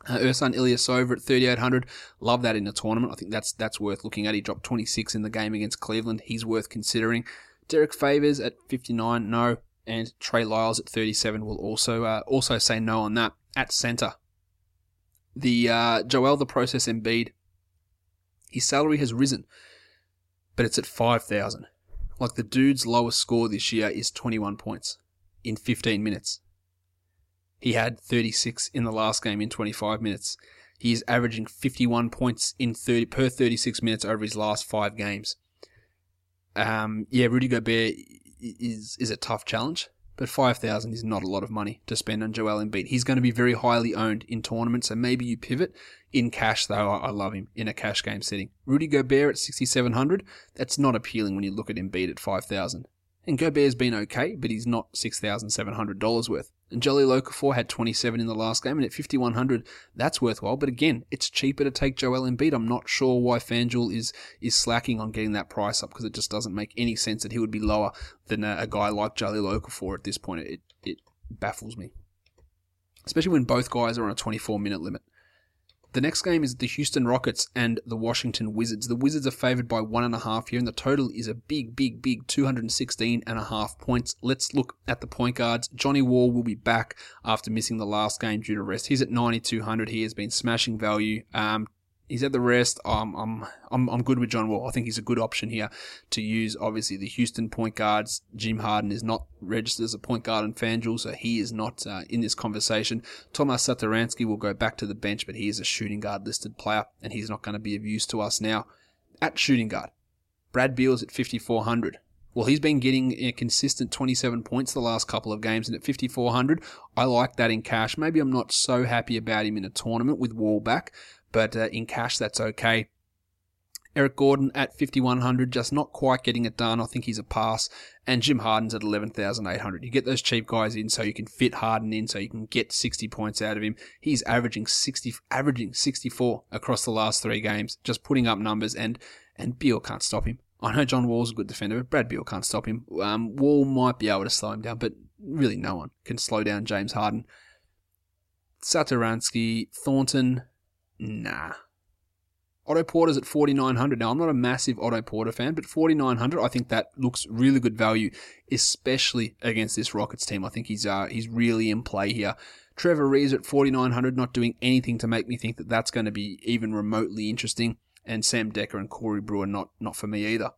Uh, Ersan Ilyasova at 3,800. Love that in a tournament. I think that's that's worth looking at. He dropped 26 in the game against Cleveland. He's worth considering. Derrick Favors at 59, no. And Trey Lyles at 37 will also uh, also say no on that at center. The uh, Joel the Process Embiid, his salary has risen, but it's at 5,000. Like the dude's lowest score this year is 21 points in 15 minutes. He had 36 in the last game in 25 minutes. He is averaging 51 points in 30 per 36 minutes over his last five games. Um, yeah, Rudy Gobert is is a tough challenge. But 5,000 is not a lot of money to spend on Joel Embiid. He's going to be very highly owned in tournaments, so maybe you pivot. In cash, though, I love him in a cash game setting. Rudy Gobert at 6,700, that's not appealing when you look at Embiid at 5,000. And Gobert's been okay, but he's not $6,700 worth. And Jahlil Okafor had 27 in the last game, and at 5,100, that's worthwhile. But again, it's cheaper to take Joel Embiid. I'm not sure why FanDuel is is slacking on getting that price up because it just doesn't make any sense that he would be lower than a, a guy like Jahlil Okafor at this point. It, it baffles me. Especially when both guys are on a 24 minute limit. The next game is the Houston Rockets and the Washington Wizards. The Wizards are favored by one and a half here, and the total is a big, big, big 216 and a half points. Let's look at the point guards. Johnny Wall will be back after missing the last game due to rest. He's at 9,200. He has been smashing value. Um, he's at the rest. Um, I'm, I'm, I'm good with John Wall. I think he's a good option here to use. Obviously, the Houston point guards. Jim Harden is not registered as a point guard in FanDuel, so he is not uh, in this conversation. Tomas Satoransky will go back to the bench, but he is a shooting guard listed player, and he's not going to be of use to us now. At shooting guard, Brad Beal's at 5,400. Well, he's been getting a consistent 27 points the last couple of games, and at 5,400, I like that in cash. Maybe I'm not so happy about him in a tournament with Wall back, but uh, in cash, that's okay. Eric Gordon at 5,100, just not quite getting it done. I think he's a pass. And Jim Harden's at 11,800. You get those cheap guys in so you can fit Harden in so you can get 60 points out of him. He's averaging 60, averaging 64 across the last three games, just putting up numbers and, and Beal can't stop him. I know John Wall's a good defender, but Brad Beal can't stop him. Um, Wall might be able to slow him down, but really no one can slow down James Harden. Satoransky, Thornton, nah. Otto Porter's at 4,900. Now, I'm not a massive Otto Porter fan, but 4,900, I think that looks really good value, especially against this Rockets team. I think he's, uh, he's really in play here. Trevor Reeves at 4,900, not doing anything to make me think that that's going to be even remotely interesting. And Sam Dekker and Corey Brewer, not, not for me either.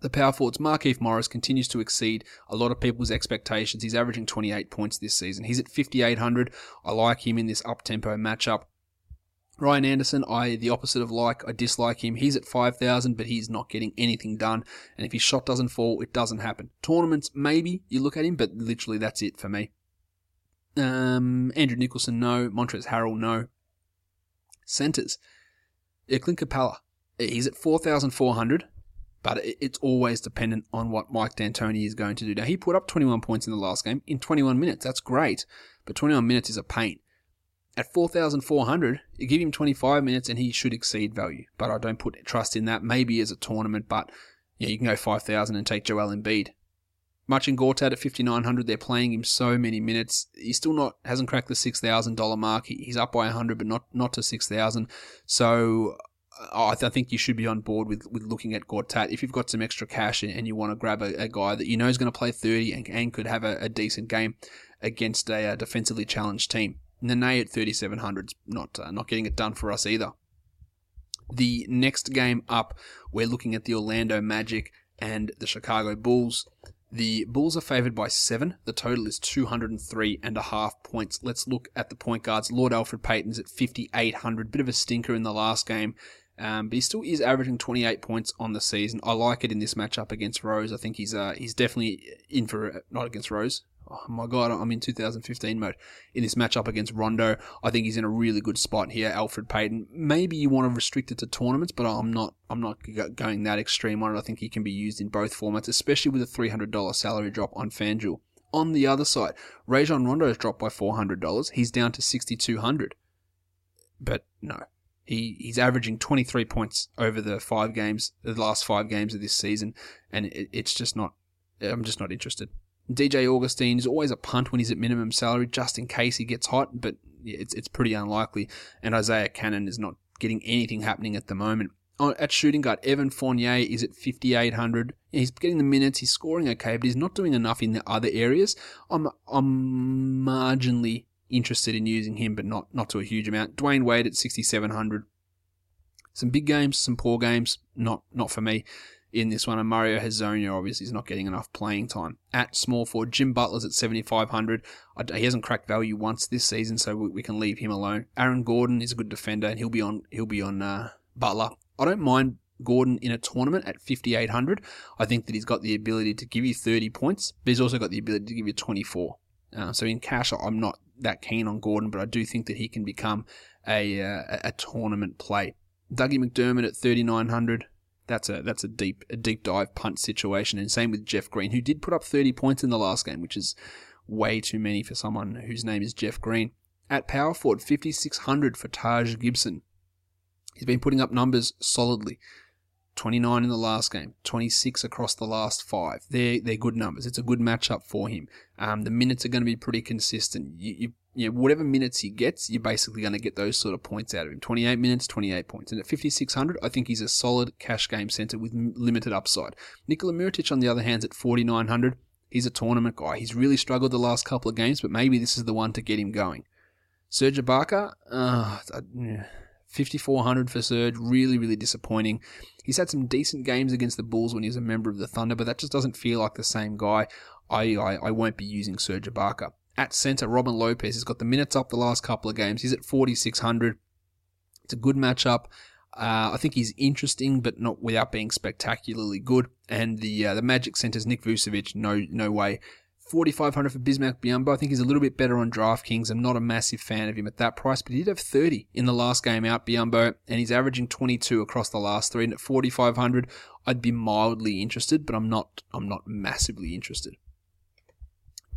The power forwards, Markieff Morris continues to exceed a lot of people's expectations. He's averaging 28 points this season. He's at 5,800. I like him in this up-tempo matchup. Ryan Anderson, I the opposite of like, I dislike him. He's at 5,000, but he's not getting anything done. And if his shot doesn't fall, it doesn't happen. Tournaments, maybe you look at him, but literally that's it for me. Um, Andrew Nicholson, no. Montrezl Harrell, no. Centers. Clint Capela, he's at 4,400, but it's always dependent on what Mike D'Antoni is going to do. Now, he put up 21 points in the last game in 21 minutes. That's great, but 21 minutes is a pain. At 4,400, you give him 25 minutes and he should exceed value. But I don't put trust in that. Maybe as a tournament, but yeah, you can go 5,000 and take Joel Embiid. Marcin Gortat at 5,900, they're playing him so many minutes. He's still not, hasn't cracked the $6,000 mark. He's up by 100, but not, not to 6,000. So uh, I, th- think you should be on board with, with looking at Gortat. If you've got some extra cash and, and you want to grab a, a, guy that you know is going to play 30 and, and could have a, a decent game against a, a defensively challenged team. Nene at 3,700 not uh, not getting it done for us either. The next game up, we're looking at the Orlando Magic and the Chicago Bulls. The Bulls are favored by seven. The total is 203 and a half points. Let's look at the point guards. Lord Alfred Payton's at 5,800. Bit of a stinker in the last game. Um, but he still is averaging 28 points on the season. I like it in this matchup against Rose. I think he's uh, he's definitely in for not against Rose. Oh my god, I'm in 2015 mode. In this matchup against Rondo, I think he's in a really good spot here. Alfred Payton. Maybe you want to restrict it to tournaments, but I'm not. I'm not going that extreme on it. I think he can be used in both formats, especially with a $300 salary drop on FanDuel. On the other side, Rajon Rondo has dropped by $400. He's down to 6,200. But no, he he's averaging 23 points over the five games, the last five games of this season, and it, it's just not. I'm just not interested. DJ Augustin is always a punt when he's at minimum salary, just in case he gets hot, but it's it's pretty unlikely. And Isaiah Canaan is not getting anything happening at the moment. At shooting guard, Evan Fournier is at 5,800. He's getting the minutes, he's scoring okay, but he's not doing enough in the other areas. I'm I'm marginally interested in using him, but not not to a huge amount. Dwyane Wade at 6,700. Some big games, some poor games, not not for me in this one. And Mario Hezonja obviously is not getting enough playing time. At small forward, Jim Butler's at 7,500. He hasn't cracked value once this season, so we, can leave him alone. Aaron Gordon is a good defender, and he'll be on he'll be on uh, Butler. I don't mind Gordon in a tournament at 5,800. I think that he's got the ability to give you 30 points, but he's also got the ability to give you 24. Uh, so in cash, I'm not that keen on Gordon, but I do think that he can become a uh, a tournament play. Dougie McDermott at 3,900. That's a that's a deep a deep dive punt situation, and same with Jeff Green, who did put up 30 points in the last game, which is way too many for someone whose name is Jeff Green. At power forward, 5,600 for Taj Gibson. He's been putting up numbers solidly. 29 in the last game, 26 across the last five. They're, they're good numbers. It's a good matchup for him. Um, the minutes are going to be pretty consistent. You, you, you know, whatever minutes he gets, you're basically going to get those sort of points out of him. 28 minutes, 28 points. And at 5,600, I think he's a solid cash game center with limited upside. Nikola Mirotic, on the other hand, at 4,900. He's a tournament guy. He's really struggled the last couple of games, but maybe this is the one to get him going. Serge Ibaka, uh, 5,400 for Serge. Really, really disappointing. He's had some decent games against the Bulls when he was a member of the Thunder, but that just doesn't feel like the same guy. I, I, I won't be using Serge Ibaka. At centre, Robin Lopez has got the minutes up the last couple of games. He's at 4,600. It's a good matchup. Uh, I think he's interesting, but not without being spectacularly good. And the uh, the Magic center's Nick Vucevic, no no way. 4,500 for Bismack Biyombo. I think he's a little bit better on DraftKings. I'm not a massive fan of him at that price, but he did have 30 in the last game out, Biyombo, and he's averaging 22 across the last three. And at 4,500, I'd be mildly interested, but I'm not. I'm not massively interested.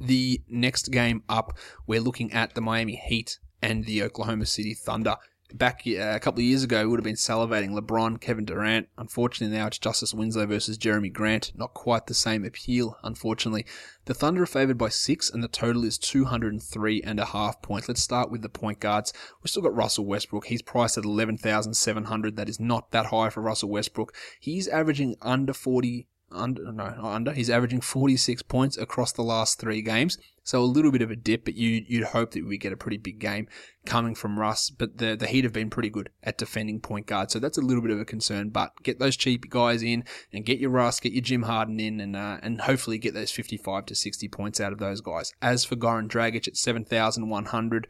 The next game up, we're looking at the Miami Heat and the Oklahoma City Thunder back uh, a couple of years ago, we would have been salivating LeBron, Kevin Durant. Unfortunately, now it's Justice Winslow versus Jerami Grant. Not quite the same appeal, unfortunately. The Thunder are favored by six, and the total is 203 and a half points. Let's start with the point guards. We've still got Russell Westbrook. He's priced at 11,700. That is not that high for Russell Westbrook. He's averaging under 40 under no under. He's averaging 46 points across the last three games, so a little bit of a dip. But you you'd hope that we get a pretty big game coming from Russ. But the the Heat have been pretty good at defending point guard, so that's a little bit of a concern. But get those cheap guys in and get your Russ, get your Jim Harden in, and uh, and hopefully get those 55 to 60 points out of those guys. As for Goran Dragic at 7,100,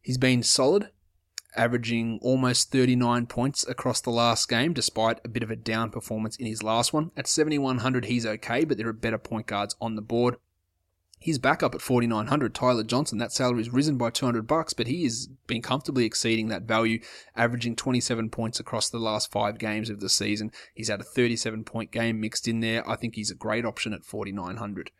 he's been solid averaging almost 39 points across the last game, despite a bit of a down performance in his last one. At 7,100, he's okay, but there are better point guards on the board. He's back up at 4,900. Tyler Johnson, that salary salary's risen by 200 bucks, but he has been comfortably exceeding that value, averaging 27 points across the last five games of the season. He's had a 37 point game mixed in there. I think he's a great option at 4,900.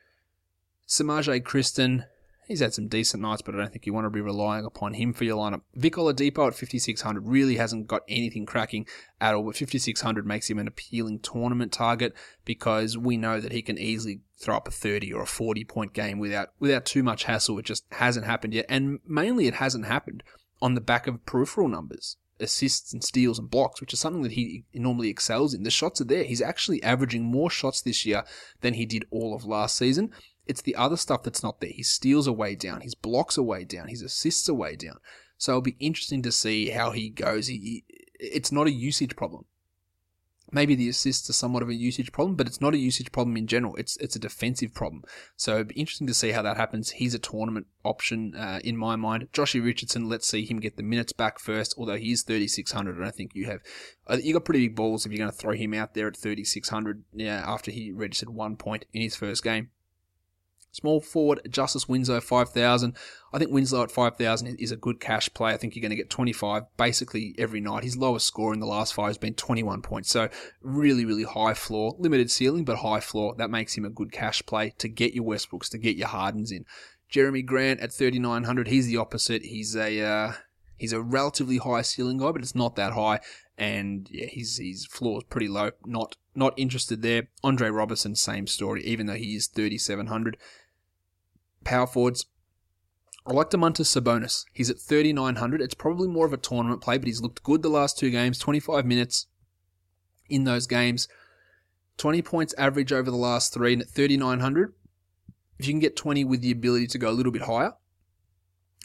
Semaj Christon, He's had some decent nights, but I don't think you want to be relying upon him for your lineup. Vic Oladipo at 5600 really hasn't got anything cracking at all, but 5600 makes him an appealing tournament target because we know that he can easily throw up a 30 or a 40 point game without without too much hassle. It just hasn't happened yet, and mainly it hasn't happened on the back of peripheral numbers assists and steals and blocks, which is something that he normally excels in. The shots are there. He's actually averaging more shots this year than he did all of last season. It's the other stuff that's not there. He steals are way down, his blocks are way down, his assists are way down. So it'll be interesting to see how he goes. He, it's not a usage problem. Maybe the assists are somewhat of a usage problem, but it's not a usage problem in general. It's it's a defensive problem. So it'd be interesting to see how that happens. He's a tournament option uh, in my mind. Joshy Richardson, let's see him get the minutes back first. Although he is 3600, and I think you have uh, you got pretty big balls if you're going to throw him out there at 3600. Yeah, after he registered one point in his first game. Small forward, Justice Winslow, 5,000. I think Winslow at 5,000 is a good cash play. I think you're going to get 25 basically every night. His lowest score in the last five has been 21 points. So really, really high floor. Limited ceiling, but high floor. That makes him a good cash play to get your Westbrooks, to get your Hardens in. Jerami Grant at 3,900. He's the opposite. He's a, uh, he's a relatively high ceiling guy, but it's not that high. And yeah, his, his floor is pretty low. Not, not interested there. Andre Robertson, same story, even though he is 3,700 power forwards. I like Domantas Sabonis. He's at 3,900. It's probably more of a tournament play, but he's looked good the last two games. 25 minutes in those games. 20 points average over the last three, and at 3,900, if you can get 20 with the ability to go a little bit higher,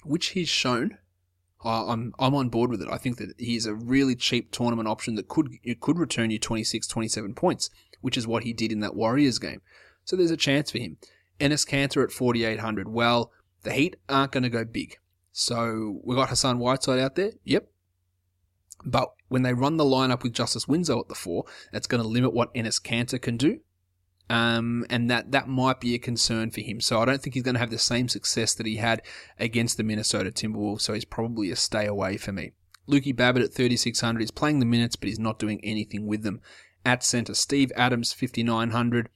which he's shown, I'm I'm on board with it. I think that he's a really cheap tournament option that could could return you 26, 27 points, which is what he did in that Warriors game. So there's a chance for him. Enes Kanter at 4,800. Well, the Heat aren't going to go big. So we got Hassan Whiteside out there. Yep. But when they run the lineup with Justice Winslow at the four, that's going to limit what Enes Kanter can do. Um, and that, that might be a concern for him. So I don't think he's going to have the same success that he had against the Minnesota Timberwolves. So he's probably a stay away for me. Lukey Babbitt at 3,600. He's playing the minutes, but he's not doing anything with them. At center, Steve Adams, 5,900.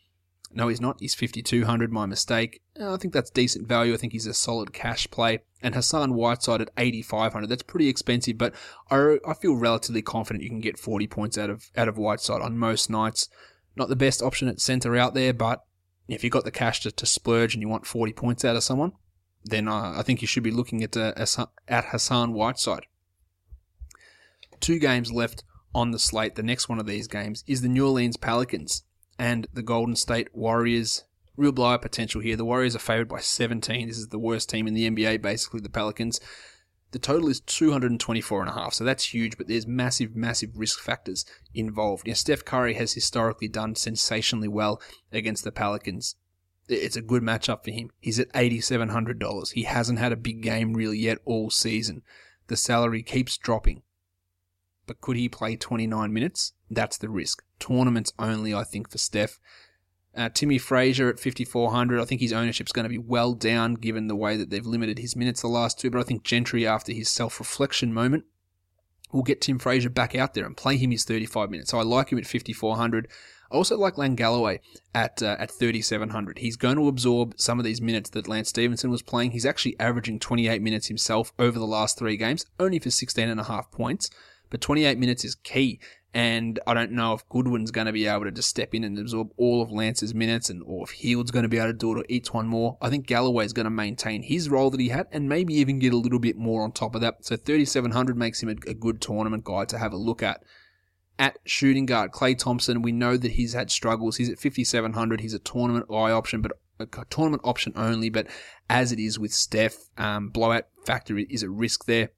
No, he's not. He's 5,200. My mistake. Uh, I think that's decent value. I think he's a solid cash play. And Hassan Whiteside at 8,500. That's pretty expensive, but I, I feel relatively confident you can get 40 points out of out of Whiteside on most nights. Not the best option at centre out there, but if you've got the cash to, to splurge and you want 40 points out of someone, then uh, I think you should be looking at uh, at Hassan Whiteside. Two games left on the slate. The next one of these games is the New Orleans Pelicans and the Golden State Warriors. Real blowout potential here. The Warriors are favored by 17. This is the worst team in the NBA, basically, the Pelicans. The total is 224 and a half, so that's huge, but there's massive, massive risk factors involved. Now, Steph Curry has historically done sensationally well against the Pelicans. It's a good matchup for him. He's at $8,700. He hasn't had a big game really yet all season. The salary keeps dropping. But could he play 29 minutes? That's the risk. Tournaments only, I think, for Steph. Uh, Timmy Frazier at 5,400. I think his ownership's going to be well down given the way that they've limited his minutes the last two. But I think Gentry, after his self reflection moment, will get Tim Frazier back out there and play him his 35 minutes. So I like him at 5,400. I also like Lang Galloway at uh, at 3,700. He's going to absorb some of these minutes that Lance Stephenson was playing. He's actually averaging 28 minutes himself over the last three games, only for 16 and a half points. But 28 minutes is key. And I don't know if Goodwin's going to be able to just step in and absorb all of Lance's minutes, and or if Hield's going to be able to do it or E'Twaun Moore. I think Galloway's going to maintain his role that he had, and maybe even get a little bit more on top of that. So 3,700 makes him a, a good tournament guy to have a look at. At shooting guard, Klay Thompson, we know that he's had struggles. He's at 5,700. He's a tournament eye option, but a tournament option only. But as it is with Steph, um, blowout factor is a risk there.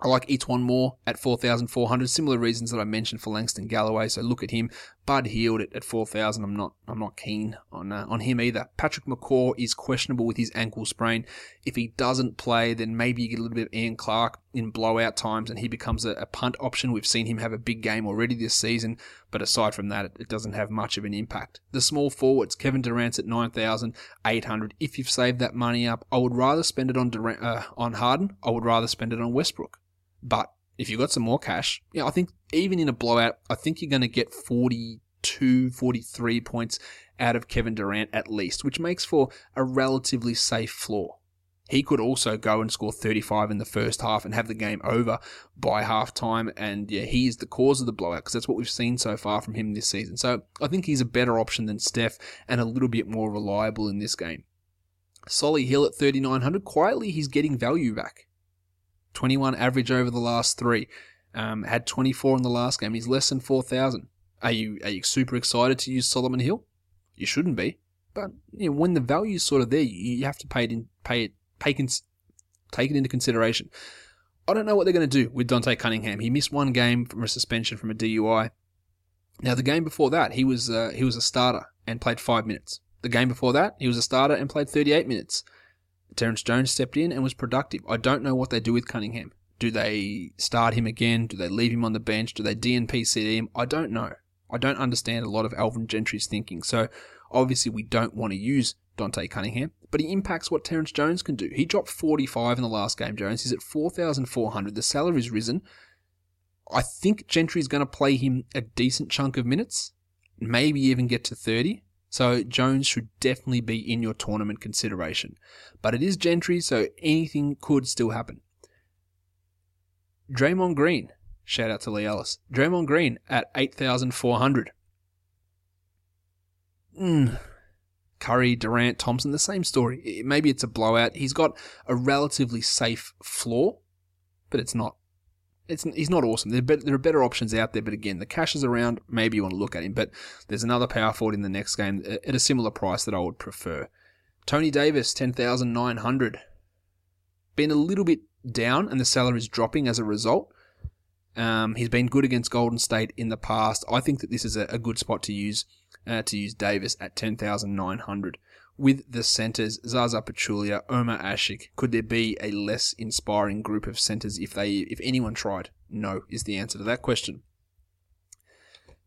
I like E'Twaun Moore at 4,400. Similar reasons that I mentioned for Langston Galloway. So look at him. Bud Hield at, at 4,000. I'm not, I'm not keen on, uh, on him either. Patrick McCaw is questionable with his ankle sprain. If he doesn't play, then maybe you get a little bit of Ian Clark in blowout times and he becomes a, a punt option. We've seen him have a big game already this season, but aside from that, it, it doesn't have much of an impact. The small forwards, Kevin Durant's at 9,800. If you've saved that money up, I would rather spend it on Durant, uh, on Harden. I would rather spend it on Westbrook. But if you've got some more cash, yeah, I think even in a blowout, I think you're going to get 42, 43 points out of Kevin Durant at least, which makes for a relatively safe floor. He could also go and score 35 in the first half and have the game over by halftime. And yeah, he is the cause of the blowout because that's what we've seen so far from him this season. So I think he's a better option than Steph and a little bit more reliable in this game. Solly Hill at 3,900. Quietly, he's getting value back. 21 average over the last three. Um, had 24 in the last game. He's less than 4,000. Are you are you super excited to use Solomon Hill? You shouldn't be, but you know, when the value is sort of there, you, you have to pay it in, pay it, pay cons- take it into consideration. I don't know what they're going to do with Dante Cunningham. He missed one game from a suspension from a DUI. Now the game before that, he was uh, he was a starter and played five minutes. The game before that, he was a starter and played 38 minutes. Terrence Jones stepped in and was productive. I don't know what they do with Cunningham. Do they start him again? Do they leave him on the bench? Do they DNP CD him? I don't know. I don't understand a lot of Alvin Gentry's thinking. So obviously we don't want to use Dante Cunningham, but he impacts what Terrence Jones can do. He dropped 45 in the last game, Jones. He's at 4,400. The salary's risen. I think Gentry's going to play him a decent chunk of minutes, maybe even get to 30. So Jones should definitely be in your tournament consideration. But it is Gentry, so anything could still happen. Draymond Green, shout out to Lee Ellis. Draymond Green at 8,400. Mm. Curry, Durant, Thompson, the same story. Maybe it's a blowout. He's got a relatively safe floor, but it's not. It's he's not awesome. There, be, there are better options out there, but again, the cash is around. Maybe you want to look at him, but there's another power forward in the next game at a similar price that I would prefer. Tony Davis, ten thousand nine hundred. Been a little bit down, and the salary is dropping as a result. Um, he's been good against Golden State in the past. I think that this is a, a good spot to use uh, to use Davis at 10,900. With the centres, Zaza Pachulia, Omer Asik, could there be a less inspiring group of centres if they if anyone tried? No, is the answer to that question.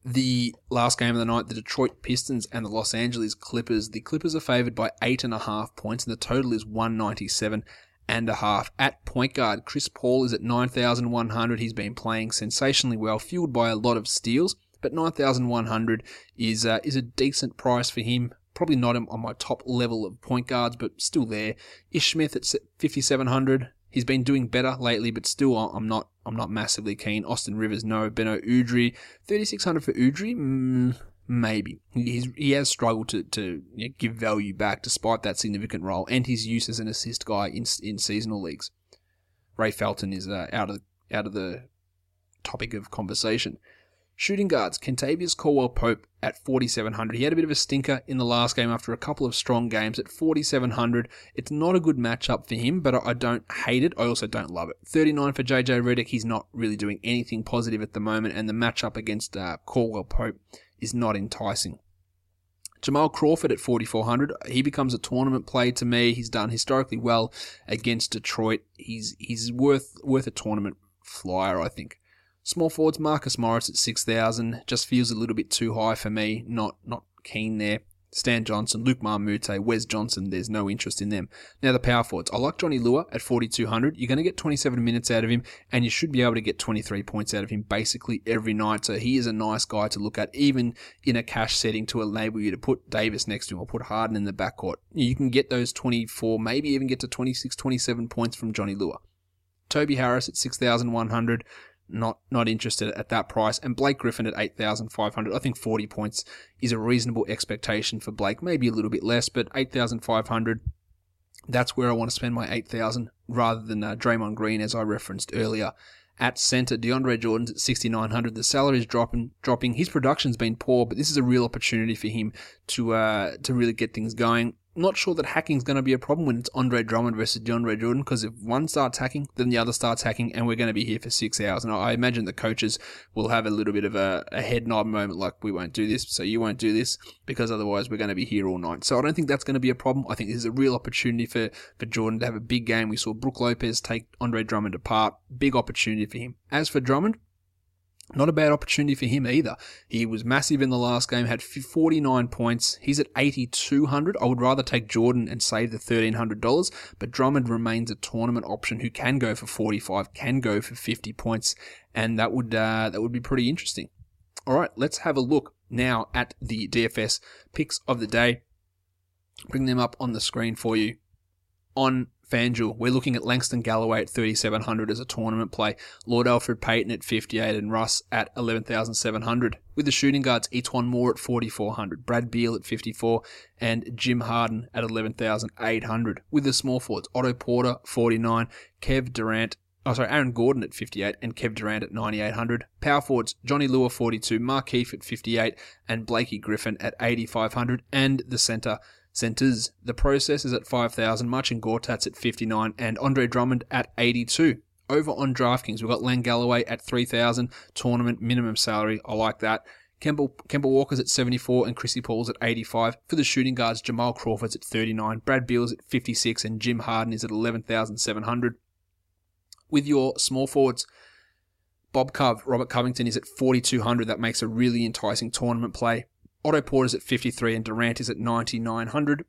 The last game of the night, the Detroit Pistons and the Los Angeles Clippers. The Clippers are favoured by eight and a half points, and the total is 197 and a half. At point guard, Chris Paul is at 9,100. He's been playing sensationally well, fueled by a lot of steals but 9,100 is uh, is a decent price for him. Probably not on my top level of point guards, but still there. Ish Smith at 5,700. He's been doing better lately, but still, I'm not I'm not massively keen. Austin Rivers, no. Beno Udrih, 3,600 for Udrih. Mm, maybe he's, he has struggled to, to you know, give value back despite that significant role and his use as an assist guy in in seasonal leagues. Ray Felton is uh, out of out of the topic of conversation. Shooting guards, Kentavious Caldwell Pope at 4,700. He had a bit of a stinker in the last game after a couple of strong games at 4,700. It's not a good matchup for him, but I don't hate it. I also don't love it. 39 for JJ Redick. He's not really doing anything positive at the moment, and the matchup against uh, Caldwell Pope is not enticing. Jamal Crawford at 4,400. He becomes a tournament play to me. He's done historically well against Detroit. He's he's worth worth a tournament flyer, I think. Small forwards, Marcus Morris at 6,000 just feels a little bit too high for me. Not not keen there. Stan Johnson, Luc Mbah a Moute, Wes Johnson, there's no interest in them. Now the power forwards. I like Johnny Leuer at 4,200. You're going to get 27 minutes out of him, and you should be able to get 23 points out of him basically every night. So he is a nice guy to look at, even in a cash setting to enable you to put Davis next to him or put Harden in the backcourt. You can get those 24, maybe even get to 26, 27 points from Johnny Leuer. Toby Harris at 6,100 not not interested at that price. And Blake Griffin at 8,500. I think 40 points is a reasonable expectation for Blake. Maybe a little bit less, but 8,500. That's where I want to spend my 8,000 rather than uh, Draymond Green, as I referenced earlier. At center, DeAndre Jordan's at 6,900. The salary is dropping. Dropping. His production's been poor, but this is a real opportunity for him to uh, to really get things going not sure that hacking is going to be a problem when it's Andre Drummond versus DeAndre Jordan because if one starts hacking, then the other starts hacking, and we're going to be here for six hours. And I imagine the coaches will have a little bit of a, a head nod moment like, we won't do this, so you won't do this, because otherwise we're going to be here all night. So I don't think that's going to be a problem. I think this is a real opportunity for, for Jordan to have a big game. We saw Brook Lopez take Andre Drummond apart. Big opportunity for him. As for Drummond, not a bad opportunity for him either. He was massive in the last game, had 49 points. He's at 8,200. I would rather take Jordan and save the $1,300, but Drummond remains a tournament option who can go for 45, can go for 50 points, and that would, uh, that would be pretty interesting. All right, let's have a look now at the DFS picks of the day. Bring them up on the screen for you on FanDuel, we're looking at Langston Galloway at 3,700 as a tournament play, Lord Alfred Payton at 58, and Russ at 11,700. With the shooting guards, E'Twaun Moore at 4,400, Brad Beal at 54, and Jim Harden at 11,800. With the small forwards, Otto Porter 49, Kev Durant Oh, sorry, Aaron Gordon at 58 and Kev Durant at 9,800. Power forwards, Johnny Leuer 42, Markieff at 58 and Blakey Griffin at 8,500. And the centre, Centers, the process is at 5,000, Marcin Gortats at 59, and Andre Drummond at 82. Over on DraftKings, we've got Len Galloway at 3,000, tournament minimum salary. I like that. Kemba, Kemba Walker's at 74 and Chrissy Paul's at 85. For the shooting guards, Jamal Crawford's at 39, Brad Beal's at 56, and Jim Harden is at 11,700. With your small forwards, Bob Cove, Robert Covington is at 4,200. That makes a really enticing tournament play. Otto Porter's at 53 and Durant is at 9,900.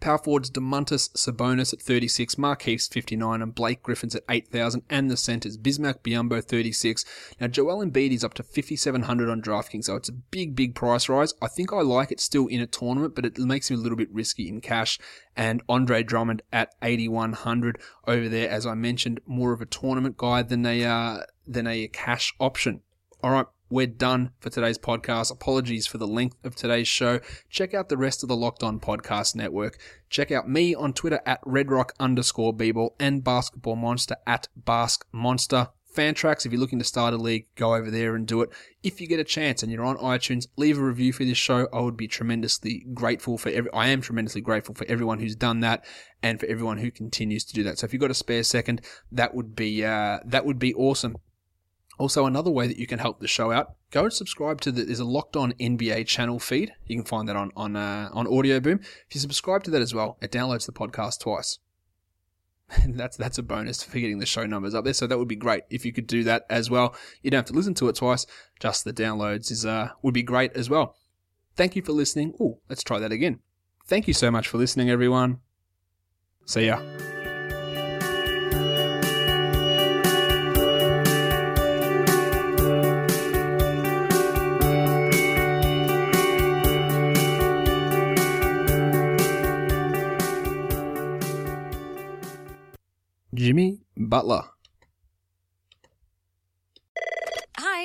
Power forwards Domantas Sabonis at 36, Marquise 59, and Blake Griffin's at 8,000, and the centers Bismack Biyombo 36. Now Joel Embiid is up to 5,700 on DraftKings, so it's a big, big price rise. I think I like it still in a tournament, but it makes me a little bit risky in cash. And Andre Drummond at 8,100 over there, as I mentioned, more of a tournament guy than a uh, than a cash option. All right, we're done for today's podcast. Apologies for the length of today's show. Check out the rest of the Locked On Podcast Network. Check out me on Twitter at redrock underscore bball and Basketball Monster at Bask Monster. Fantrax, if you're looking to start a league, go over there and do it. If you get a chance and you're on iTunes, leave a review for this show. I would be tremendously grateful for every, I am tremendously grateful for everyone who's done that and for everyone who continues to do that. So if you've got a spare second, that would be, uh, that would be awesome. Also, another way that you can help the show out, go and subscribe to the, there's a Locked On NBA channel feed. You can find that on, on, uh, on Audio Boom. If you subscribe to that as well, it downloads the podcast twice. <laughs> that's, that's a bonus for getting the show numbers up there. So that would be great if you could do that as well. You don't have to listen to it twice. Just the downloads is, uh, would be great as well. Thank you for listening. Oh, let's try that again. Thank you so much for listening, everyone. See ya. Jimmy Butler. Hi,